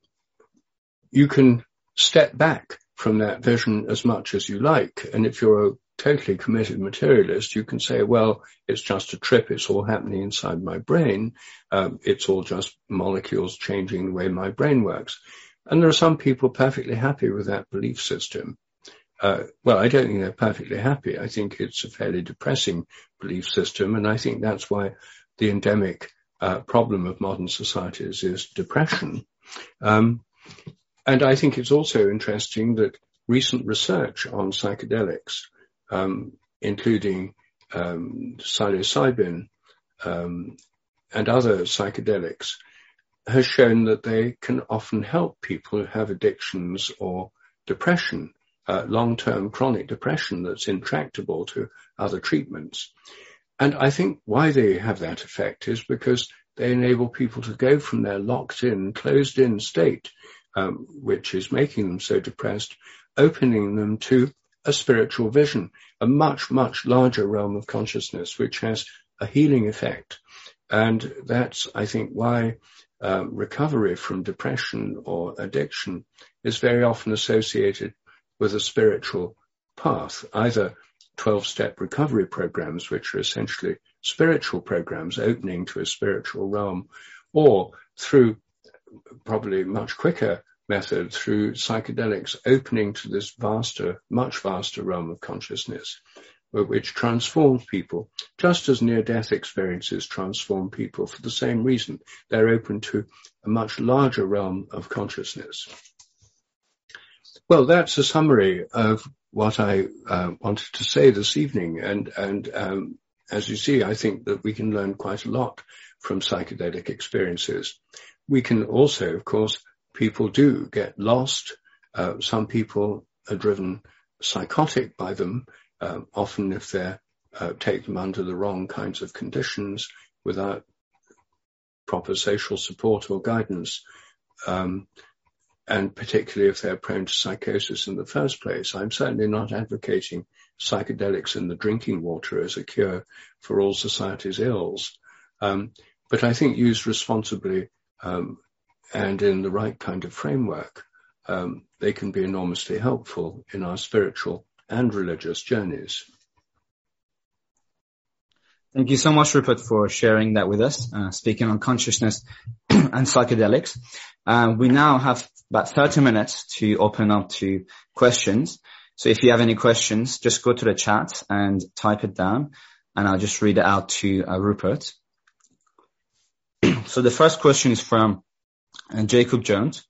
you can step back from that vision as much as you like. And if you're a totally committed materialist, you can say, well, it's just a trip. It's all happening inside my brain. Um, it's all just molecules changing the way my brain works. And there are some people perfectly happy with that belief system. Uh, well, I don't think they're perfectly happy. I think it's a fairly depressing belief system. And I think that's why the endemic uh, problem of modern societies is depression. Um, and I think it's also interesting that recent research on psychedelics um, including um, psilocybin um, and other psychedelics, has shown that they can often help people who have addictions or depression, uh, long-term chronic depression that's intractable to other treatments. And I think why they have that effect is because they enable people to go from their locked in, closed in state, um, which is making them so depressed, opening them to a spiritual vision, a much, much larger realm of consciousness, which has a healing effect. And that's, I think, why uh, recovery from depression or addiction is very often associated with a spiritual path, either 12 step recovery programs, which are essentially spiritual programs opening to a spiritual realm, or through probably much quicker method through psychedelics opening to this vaster, much vaster realm of consciousness, which transforms people, just as near-death experiences transform people for the same reason. They're open to a much larger realm of consciousness. Well, that's a summary of what I uh, wanted to say this evening. And, and um, as you see, I think that we can learn quite a lot from psychedelic experiences. We can also, of course, people do get lost. Uh, some people are driven psychotic by them, uh, often if they uh, take them under the wrong kinds of conditions without proper social support or guidance. Um, and particularly if they're prone to psychosis in the first place. I'm certainly not advocating psychedelics in the drinking water as a cure for all society's ills. Um, but I think used responsibly, um, and in the right kind of framework, um, they can be enormously helpful in our spiritual and religious journeys. Thank you so much, Rupert, for sharing that with us, uh, speaking on consciousness and psychedelics. Uh, we now have about 30 minutes to open up to questions. So if you have any questions, just go to the chat and type it down, and I'll just read it out to uh, Rupert. so the first question is from and Jacob Jones,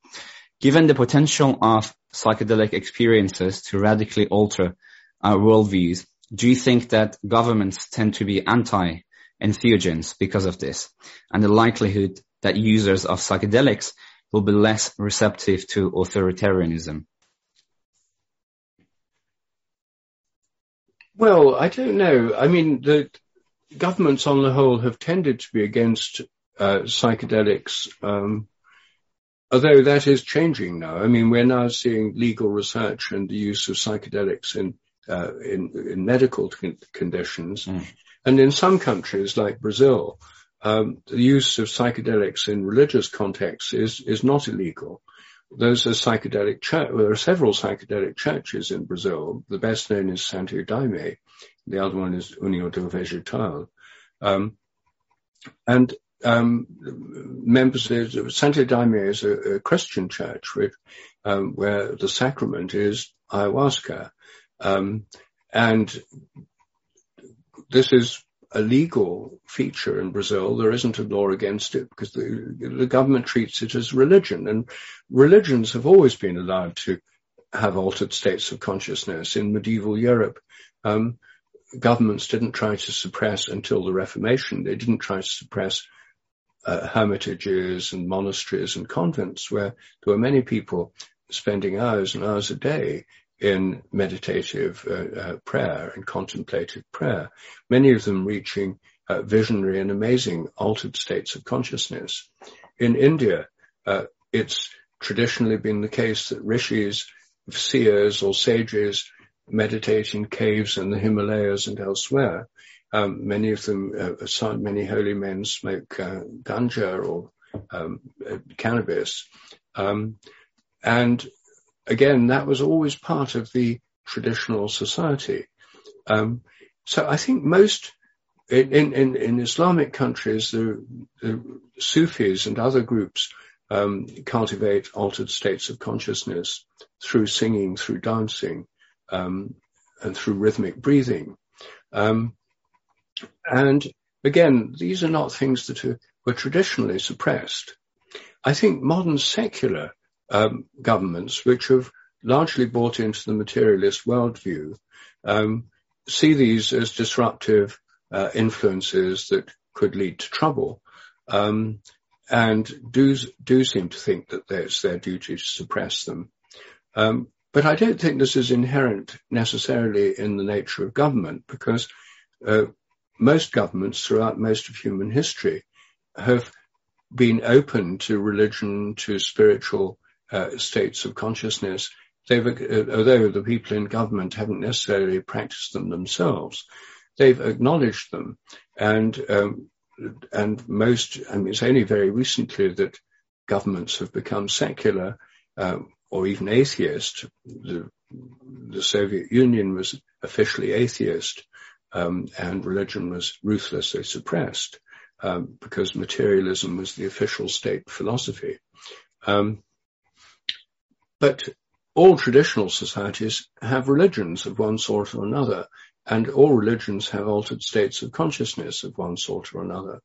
given the potential of psychedelic experiences to radically alter our worldviews, do you think that governments tend to be anti-entheogens because of this? And the likelihood that users of psychedelics will be less receptive to authoritarianism? Well, I don't know. I mean, the governments on the whole have tended to be against uh, psychedelics um, although that is changing now. I mean, we're now seeing legal research and the use of psychedelics in uh, in, in, medical con- conditions, mm. and in some countries like Brazil, um, the use of psychedelics in religious contexts is is not illegal. Those are psychedelic church. Well, there are several psychedelic churches in Brazil. The best known is Santo Daime. The other one is União do Vegetal. Um, and um, members of Santo Daime is a, a Christian church with, um, where the sacrament is ayahuasca. Um, and this is a legal feature in Brazil. There isn't a law against it because the, the government treats it as religion and religions have always been allowed to have altered states of consciousness in medieval Europe. Um, governments didn't try to suppress until the Reformation. They didn't try to suppress uh, hermitages and monasteries and convents where there were many people spending hours and hours a day in meditative uh, uh, prayer and contemplative prayer, many of them reaching uh, visionary and amazing altered states of consciousness. In India, uh, it's traditionally been the case that rishis, seers or sages meditate in caves in the Himalayas and elsewhere, um, many of them, uh, many holy men smoke uh, ganja or um, cannabis. Um, and again, that was always part of the traditional society. Um, so I think most in, in, in Islamic countries, the, the, Sufis and other groups um, cultivate altered states of consciousness through singing, through dancing, um, and through rhythmic breathing. Um, and again, these are not things that are, were traditionally suppressed. I think modern secular um, governments, which have largely bought into the materialist worldview, um, see these as disruptive uh, influences that could lead to trouble, um, and do do seem to think that it's their duty to suppress them. Um, but I don't think this is inherent necessarily in the nature of government, because uh, most governments throughout most of human history have been open to religion, to spiritual uh, states of consciousness. They've, uh, although the people in government haven't necessarily practiced them themselves, they've acknowledged them. And, um, and most, I mean, it's only very recently that governments have become secular, um, or even atheist. The, the Soviet Union was officially atheist, um, and religion was ruthlessly suppressed um, because materialism was the official state philosophy. Um, but all traditional societies have religions of one sort or another, and all religions have altered states of consciousness of one sort or another.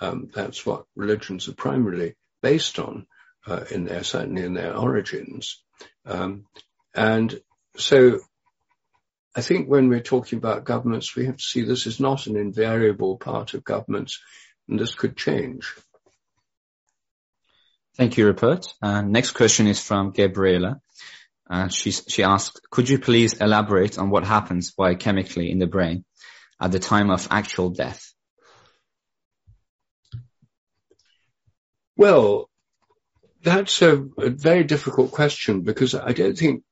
Um, that's what religions are primarily based on uh, in their certainly in their origins. Um, and so I think when we're talking about governments, we have to see this is not an invariable part of governments, and this could change. Thank you, Rupert. Uh, next question is from Gabriela. Uh, she, she asked, could you please elaborate on what happens biochemically in the brain at the time of actual death? Well, that's a, a very difficult question because I don't think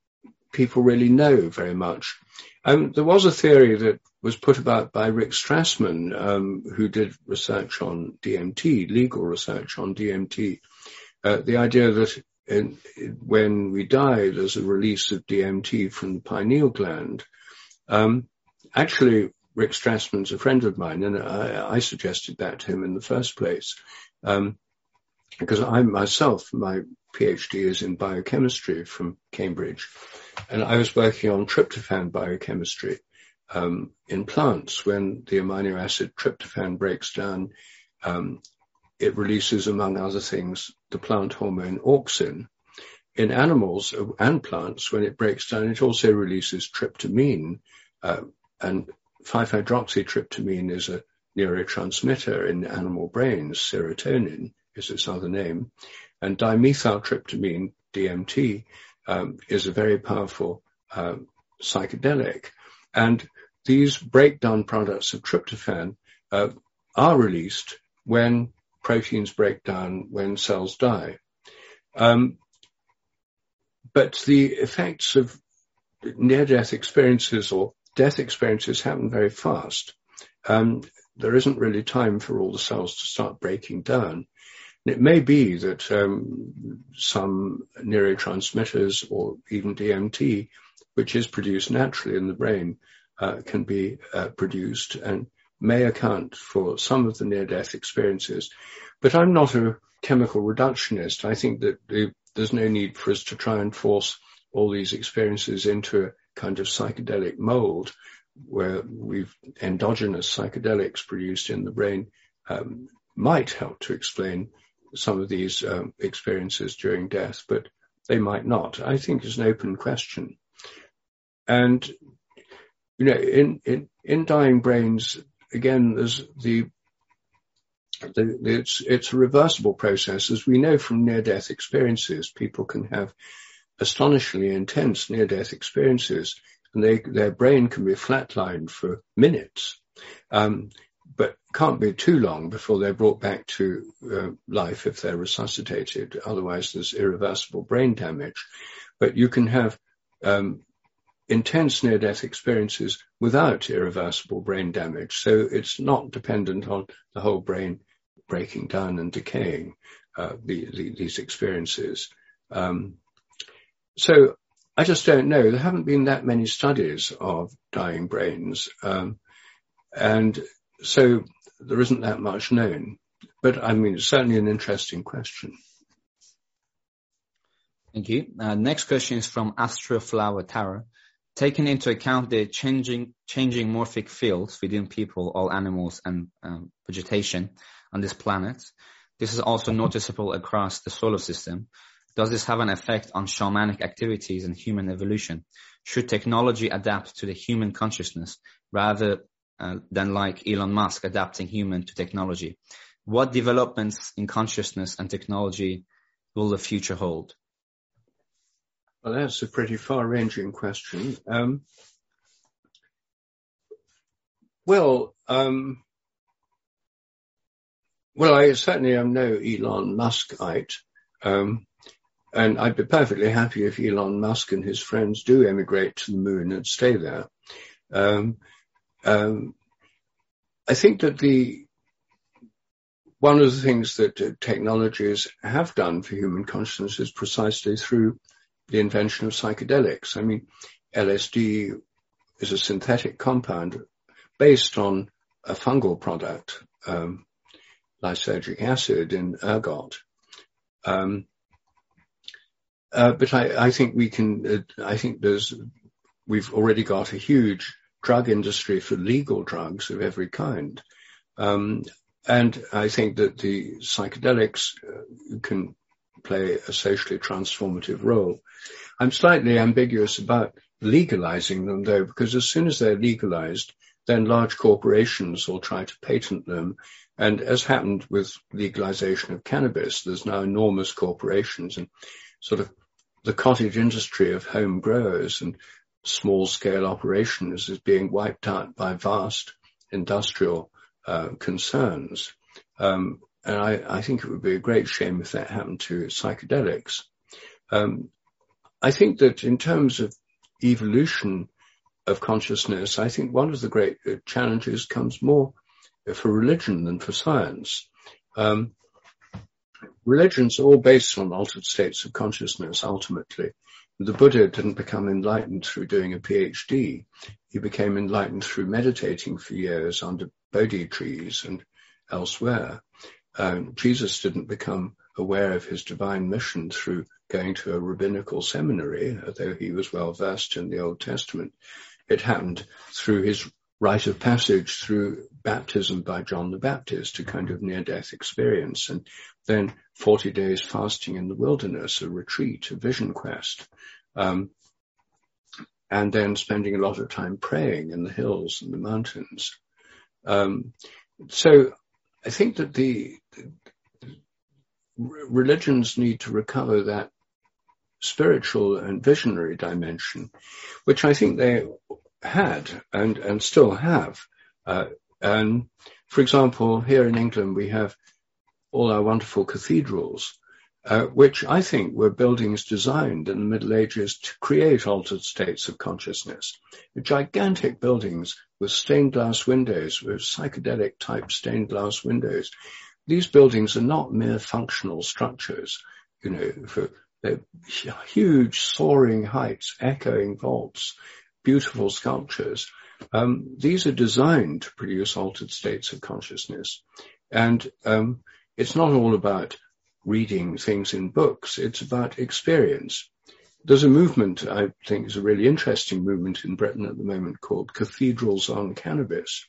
people really know very much. Um, there was a theory that was put about by Rick Strassman, um, who did research on DMT, legal research on DMT. Uh, the idea that in, when we die, there's a release of DMT from the pineal gland. Um, actually, Rick Strassman's a friend of mine, and I, I, suggested that to him in the first place. Um, because I myself, my PhD is in biochemistry from Cambridge, and I was working on tryptophan biochemistry um, in plants. When the amino acid tryptophan breaks down, um, it releases, among other things, the plant hormone auxin. In animals and plants, when it breaks down, it also releases tryptamine, uh, and 5-hydroxytryptamine is a neurotransmitter in animal brains, serotonin is its other name. And dimethyltryptamine, DMT, um, is a very powerful uh, psychedelic. And these breakdown products of tryptophan uh, are released when proteins break down, when cells die. Um, but the effects of near-death experiences or death experiences happen very fast. Um, there isn't really time for all the cells to start breaking down. It may be that um, some neurotransmitters or even DMT, which is produced naturally in the brain, uh, can be uh, produced and may account for some of the near-death experiences. But I'm not a chemical reductionist. I think that there's no need for us to try and force all these experiences into a kind of psychedelic mold where we've endogenous psychedelics produced in the brain um, might help to explain some of these um, experiences during death, but they might not. I think is an open question. And, you know, in, in, in dying brains, again, there's the, the, it's, it's a reversible process. As we know from near-death experiences, people can have astonishingly intense near-death experiences and they, their brain can be flatlined for minutes. Um, but can't be too long before they're brought back to uh, life if they're resuscitated. Otherwise, there's irreversible brain damage. But you can have um, intense near-death experiences without irreversible brain damage. So it's not dependent on the whole brain breaking down and decaying uh, the, the, these experiences. Um, so I just don't know. There haven't been that many studies of dying brains. Um, and so there isn't that much known. But I mean, it's certainly an interesting question. Thank you. Uh, next question is from Astro Flower Tower. Taking into account the changing, changing morphic fields within people, all animals and um, vegetation on this planet, this is also noticeable across the solar system. Does this have an effect on shamanic activities and human evolution? Should technology adapt to the human consciousness rather uh, than like Elon Musk adapting human to technology? What developments in consciousness and technology will the future hold? Well, that's a pretty far-ranging question. Um, well, um, well, I certainly am no Elon Muskite, um, and I'd be perfectly happy if Elon Musk and his friends do emigrate to the moon and stay there. Um, um, I think that the one of the things that uh, technologies have done for human consciousness is precisely through the invention of psychedelics. I mean, LSD is a synthetic compound based on a fungal product, um, lysergic acid in ergot. Um, uh, but I, I, think we can, uh, I think there's, we've already got a huge drug industry for legal drugs of every kind. Um, and I think that the psychedelics uh, can play a socially transformative role. I'm slightly ambiguous about legalizing them though, because as soon as they're legalized, then large corporations will try to patent them. And as happened with legalization of cannabis, there's now enormous corporations and sort of the cottage industry of home growers and small scale operations is being wiped out by vast industrial uh, concerns. Um, and I, I, think it would be a great shame if that happened to psychedelics. Um, I think that in terms of evolution of consciousness, I think one of the great uh, challenges comes more for religion than for science. Um, religions are all based on altered states of consciousness, ultimately. The Buddha didn't become enlightened through doing a PhD. He became enlightened through meditating for years under Bodhi trees and elsewhere. Um, Jesus didn't become aware of his divine mission through going to a rabbinical seminary, although he was well versed in the Old Testament. It happened through his rite of passage through baptism by John the Baptist, a kind of near-death experience, and then 40 days fasting in the wilderness, a retreat, a vision quest, um, and then spending a lot of time praying in the hills and the mountains. Um, so I think that the, the religions need to recover that spiritual and visionary dimension, which I think they had and, and still have. Uh, and for example, here in England, we have all our wonderful cathedrals, uh, which I think were buildings designed in the Middle Ages to create altered states of consciousness. Gigantic buildings with stained glass windows, with psychedelic type stained glass windows. These buildings are not mere functional structures, you know, for they're huge soaring heights, echoing vaults, beautiful sculptures. Um, these are designed to produce altered states of consciousness. And um, it's not all about reading things in books. It's about experience. There's a movement I think is a really interesting movement in Britain at the moment called Cathedrals on Cannabis.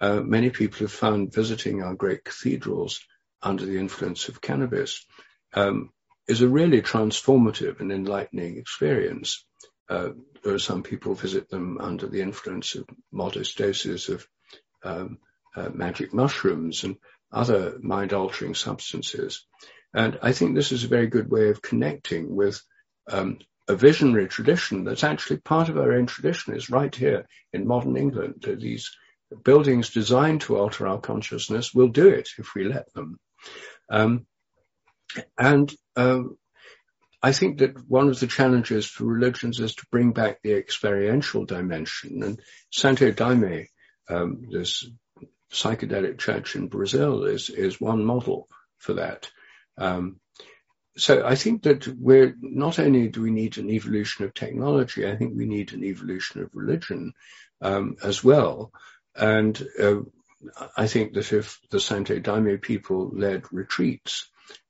Uh, many people have found visiting our great cathedrals under the influence of cannabis um, is a really transformative and enlightening experience. Uh, there are some people visit them under the influence of modest doses of um, uh, magic mushrooms and other mind altering substances. And I think this is a very good way of connecting with um, a visionary tradition that's actually part of our own tradition is right here in modern England. These buildings designed to alter our consciousness will do it if we let them. Um, and um, I think that one of the challenges for religions is to bring back the experiential dimension. And Santo Daime, um, this psychedelic church in Brazil, is is one model for that. Um, so I think that we're not only do we need an evolution of technology, I think we need an evolution of religion um, as well. And uh, I think that if the Santo Daime people led retreats,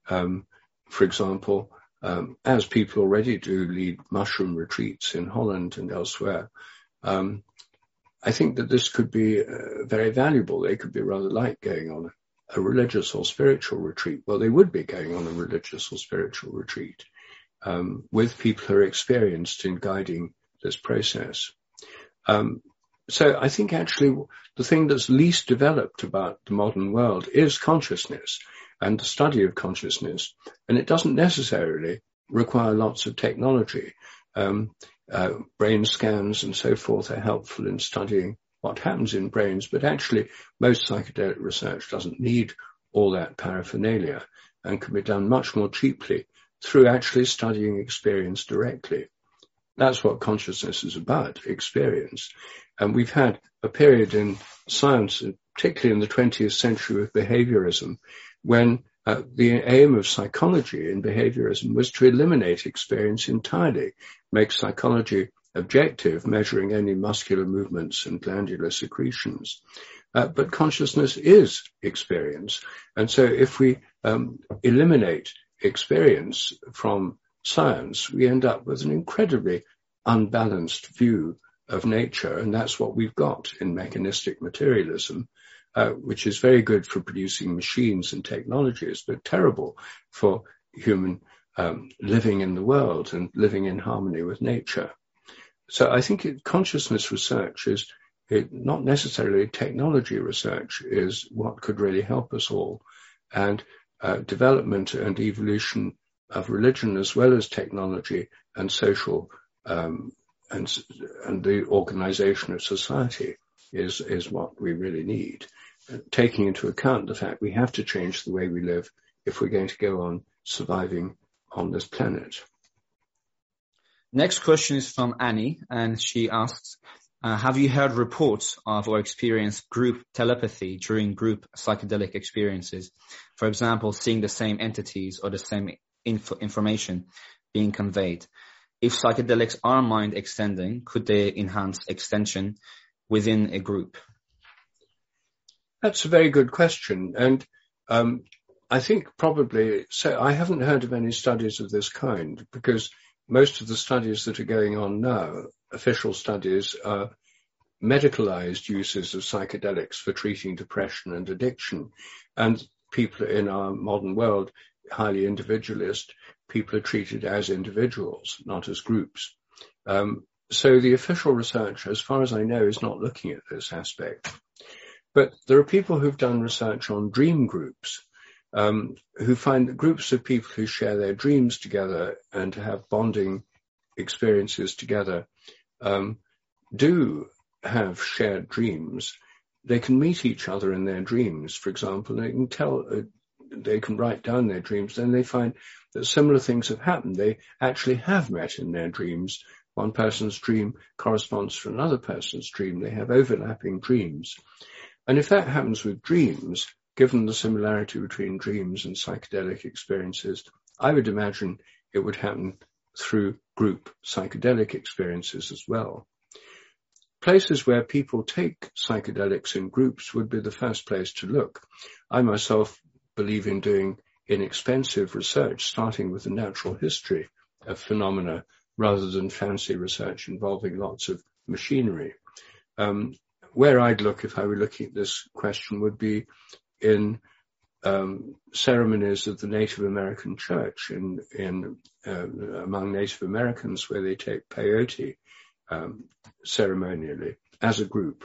um, for example, um, as people already do lead mushroom retreats in Holland and elsewhere, um, I think that this could be uh, very valuable. They could be rather like going on a religious or spiritual retreat. Well, they would be going on a religious or spiritual retreat um, with people who are experienced in guiding this process. Um, so I think actually the thing that's least developed about the modern world is consciousness and the study of consciousness. And it doesn't necessarily require lots of technology. Um, uh, brain scans and so forth are helpful in studying what happens in brains, but actually most psychedelic research doesn't need all that paraphernalia and can be done much more cheaply through actually studying experience directly. That's what consciousness is about, experience. And we've had a period in science, particularly in the 20th century with behaviorism, when uh, the aim of psychology in behaviorism was to eliminate experience entirely, make psychology objective, measuring only muscular movements and glandular secretions. Uh, but consciousness is experience. And so if we um, eliminate experience from science, we end up with an incredibly unbalanced view of nature. And that's what we've got in mechanistic materialism, uh, which is very good for producing machines and technologies, but terrible for human um, living in the world and living in harmony with nature. So I think it, consciousness research is it, not necessarily technology research is what could really help us all. And uh, development and evolution of religion as well as technology and social um, and, and the organization of society is, is what we really need. Uh, taking into account the fact we have to change the way we live if we're going to go on surviving on this planet. Next question is from Annie, and she asks, uh, have you heard reports of or experienced group telepathy during group psychedelic experiences? For example, seeing the same entities or the same inf- information being conveyed. If psychedelics are mind extending, could they enhance extension within a group? That's a very good question. And um, I think probably, so I haven't heard of any studies of this kind because most of the studies that are going on now, official studies, are medicalized uses of psychedelics for treating depression and addiction. And people in our modern world, highly individualist, people are treated as individuals, not as groups. Um, so the official research, as far as I know, is not looking at this aspect. But there are people who've done research on dream groups, um, who find groups of people who share their dreams together and have bonding experiences together um, do have shared dreams. They can meet each other in their dreams, for example. They can tell, uh, they can write down their dreams. Then they find that similar things have happened. They actually have met in their dreams. One person's dream corresponds to another person's dream. They have overlapping dreams. And if that happens with dreams, given the similarity between dreams and psychedelic experiences, I would imagine it would happen through group psychedelic experiences as well. Places where people take psychedelics in groups would be the first place to look. I myself believe in doing inexpensive research, starting with the natural history of phenomena rather than fancy research involving lots of machinery. Um, where I'd look if I were looking at this question would be in um, ceremonies of the Native American Church in, in uh, among Native Americans where they take peyote um, ceremonially as a group,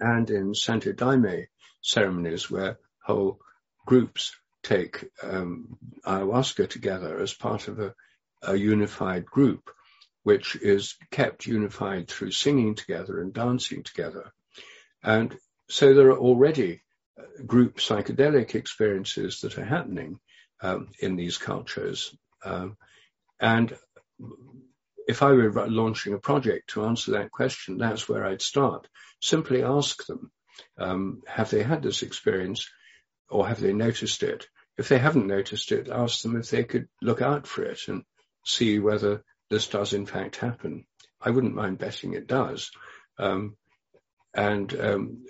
and in Santo Daime ceremonies where whole groups take um, ayahuasca together as part of a, a unified group, which is kept unified through singing together and dancing together. And so there are already group psychedelic experiences that are happening um, in these cultures. Um, and if I were launching a project to answer that question, that's where I'd start. Simply ask them, um, have they had this experience or have they noticed it? if they haven't noticed it, ask them if they could look out for it and see whether this does in fact happen. I wouldn't mind betting it does. Um, and um,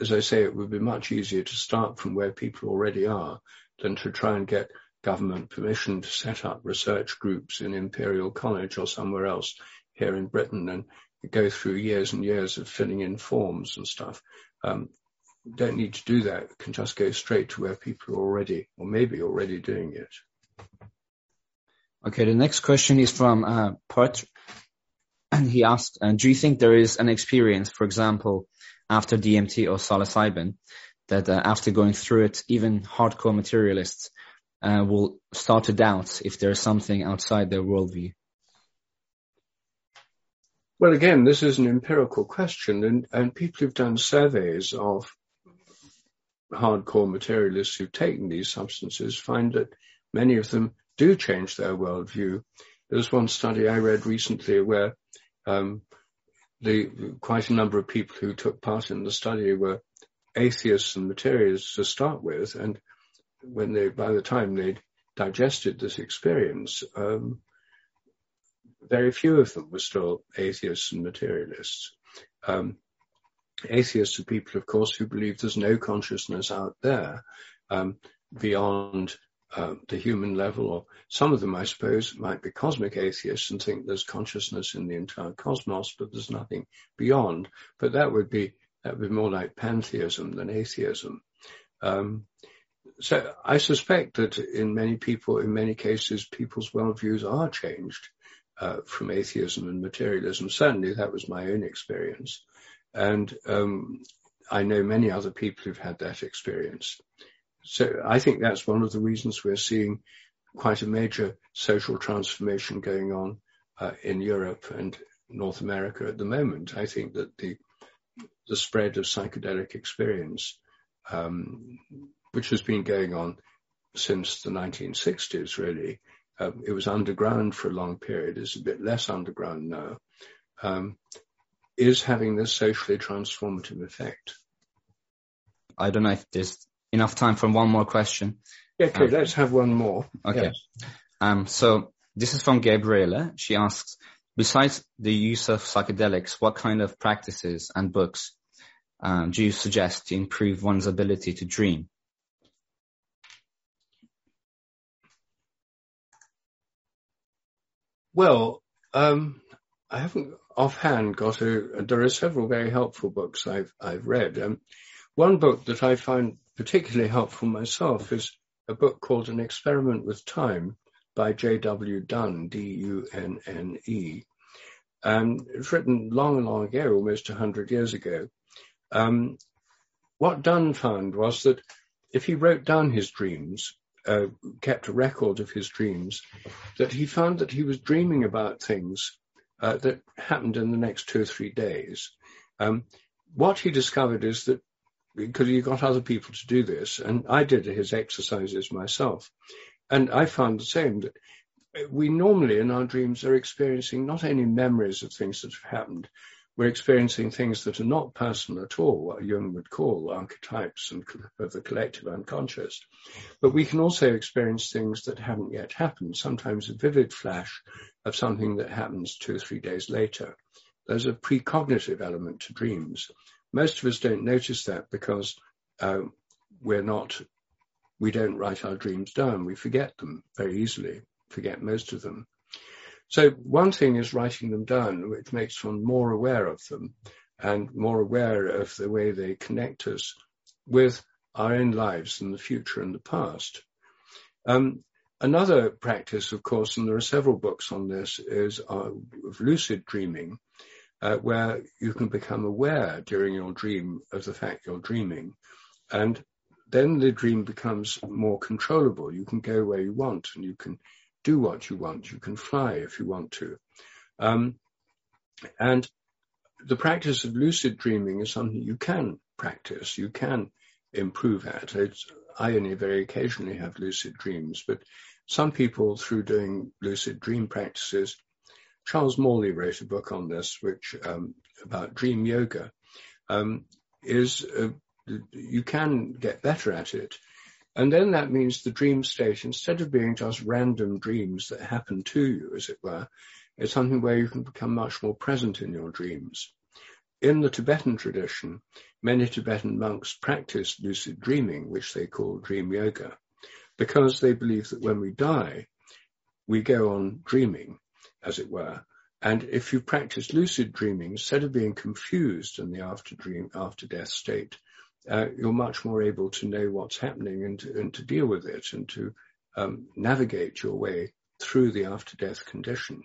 as I say, it would be much easier to start from where people already are than to try and get government permission to set up research groups in Imperial College or somewhere else here in Britain and go through years and years of filling in forms and stuff. Um, don't need to do that. Can just go straight to where people are already, or maybe already doing it. Okay, the next question is from uh, and he asked, uh, "Do you think there is an experience, for example, after DMT or psilocybin, that uh, after going through it, even hardcore materialists uh, will start to doubt if there's something outside their worldview?" Well, again, this is an empirical question, and, and people who've done surveys of hardcore materialists who've taken these substances find that many of them do change their worldview. There was one study I read recently where um, the quite a number of people who took part in the study were atheists and materialists to start with, and when they, by the time they'd digested this experience, um, very few of them were still atheists and materialists. Um, atheists are people, of course, who believe there's no consciousness out there um, beyond uh, the human level, or some of them, I suppose, might be cosmic atheists and think there's consciousness in the entire cosmos, but there's nothing beyond. But that would be that would be more like pantheism than atheism. Um, so I suspect that in many people, in many cases, people's worldviews are changed uh, from atheism and materialism. Certainly, that was my own experience, and um, I know many other people who've had that experience. So I think that's one of the reasons we're seeing quite a major social transformation going on uh, in Europe and North America at the moment. I think that the the spread of psychedelic experience, um, which has been going on since the 1960s, really, um, it was underground for a long period. It's a bit less underground now. Um, is having this socially transformative effect. I don't know if there's enough time for one more question. Yeah, okay, um, let's have one more. Okay. Yes. Um, so this is from Gabriela. She asks, besides the use of psychedelics, what kind of practices and books um, do you suggest to improve one's ability to dream? Well, um, I haven't offhand got a. There are several very helpful books I've I've read. Um, one book that I find particularly helpful myself is a book called An Experiment with Time by J.W. Dunne, D-U-N-N-E. And it's written long, long ago, almost 100 years ago. Um, what Dunne found was that if he wrote down his dreams, uh, kept a record of his dreams, that he found that he was dreaming about things uh, that happened in the next two or three days. Um, what he discovered is that because he got other people to do this, and I did his exercises myself, and I found the same that we normally in our dreams are experiencing not only memories of things that have happened, we're experiencing things that are not personal at all, what Jung would call archetypes and of the collective unconscious. But we can also experience things that haven't yet happened, sometimes a vivid flash of something that happens two or three days later. There's a precognitive element to dreams. Most of us don't notice that because uh, we're not, we don't write our dreams down. We forget them very easily, forget most of them. So one thing is writing them down, which makes one more aware of them and more aware of the way they connect us with our own lives and the future and the past. Um, another practice, of course, and there are several books on this, is uh, of lucid dreaming, uh, where you can become aware during your dream of the fact you're dreaming. And then the dream becomes more controllable. You can go where you want and you can do what you want. You can fly if you want to. Um, and the practice of lucid dreaming is something you can practice. You can improve at. It's, I only very occasionally have lucid dreams, but some people through doing lucid dream practices, Charles Morley wrote a book on this, which um, about dream yoga, um, is uh, you can get better at it. And then that means the dream state, instead of being just random dreams that happen to you, as it were, is something where you can become much more present in your dreams. In the Tibetan tradition, many Tibetan monks practice lucid dreaming, which they call dream yoga, because they believe that when we die, we go on dreaming, as it were. And if you practice lucid dreaming, instead of being confused in the after dream, after death state, uh, you're much more able to know what's happening and to, and to deal with it and to um, navigate your way through the after death condition.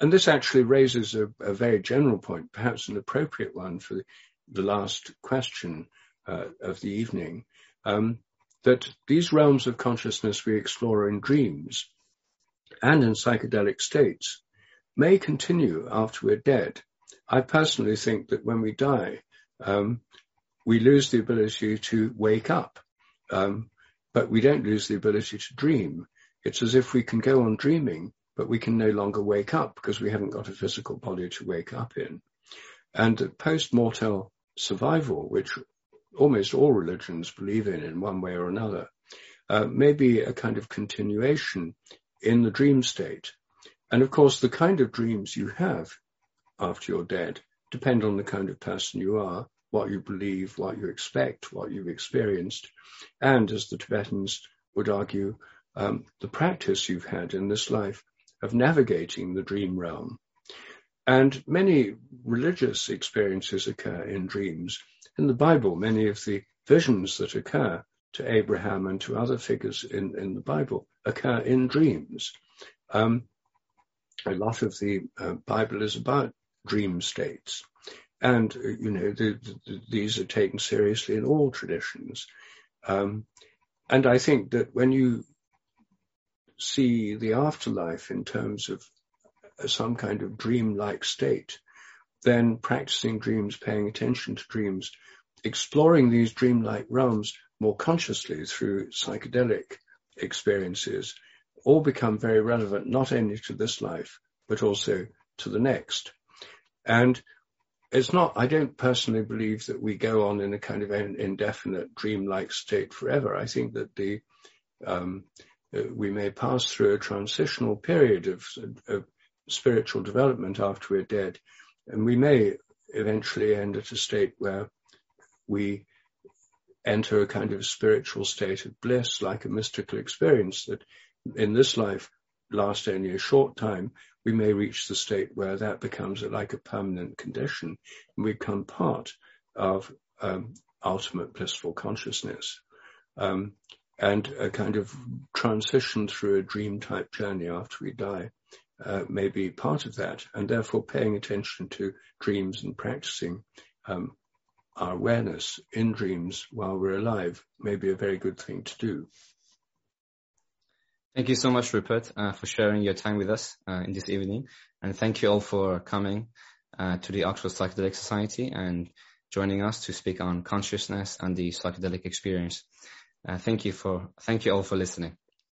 And this actually raises a, a, very general point, perhaps an appropriate one for the, the last question uh, of the evening, um, that these realms of consciousness we explore in dreams and in psychedelic states may continue after we're dead. I personally think that when we die, um, we lose the ability to wake up, um, but we don't lose the ability to dream. It's as if we can go on dreaming, but we can no longer wake up because we haven't got a physical body to wake up in. And post-mortal survival, which almost all religions believe in in one way or another, uh, may be a kind of continuation in the dream state. And of course, the kind of dreams you have after you're dead depend on the kind of person you are, what you believe, what you expect, what you've experienced, and as the Tibetans would argue, um, the practice you've had in this life of navigating the dream realm. And many religious experiences occur in dreams. In the Bible, many of the visions that occur to Abraham and to other figures in, in the Bible occur in dreams. Um, a lot of the uh, Bible is about dream states. And, uh, you know, the, the, these are taken seriously in all traditions. Um, and I think that when you see the afterlife in terms of some kind of dream-like state, then practicing dreams, paying attention to dreams, exploring these dream-like realms more consciously through psychedelic experiences all become very relevant, not only to this life, but also to the next. And it's not, I don't personally believe that we go on in a kind of indefinite dream-like state forever. I think that the, um, uh, we may pass through a transitional period of, of spiritual development after we're dead, and we may eventually end at a state where we enter a kind of spiritual state of bliss, like a mystical experience that in this life last only a short time, we may reach the state where that becomes like a permanent condition and we become part of um, ultimate blissful consciousness. Um, and a kind of transition through a dream type journey after we die uh, may be part of that. And therefore paying attention to dreams and practicing um, our awareness in dreams while we're alive may be a very good thing to do. Thank you so much, Rupert, uh, for sharing your time with us uh, in this evening. And thank you all for coming uh, to the Oxford Psychedelic Society and joining us to speak on consciousness and the psychedelic experience. Uh, thank you for, thank you all for listening.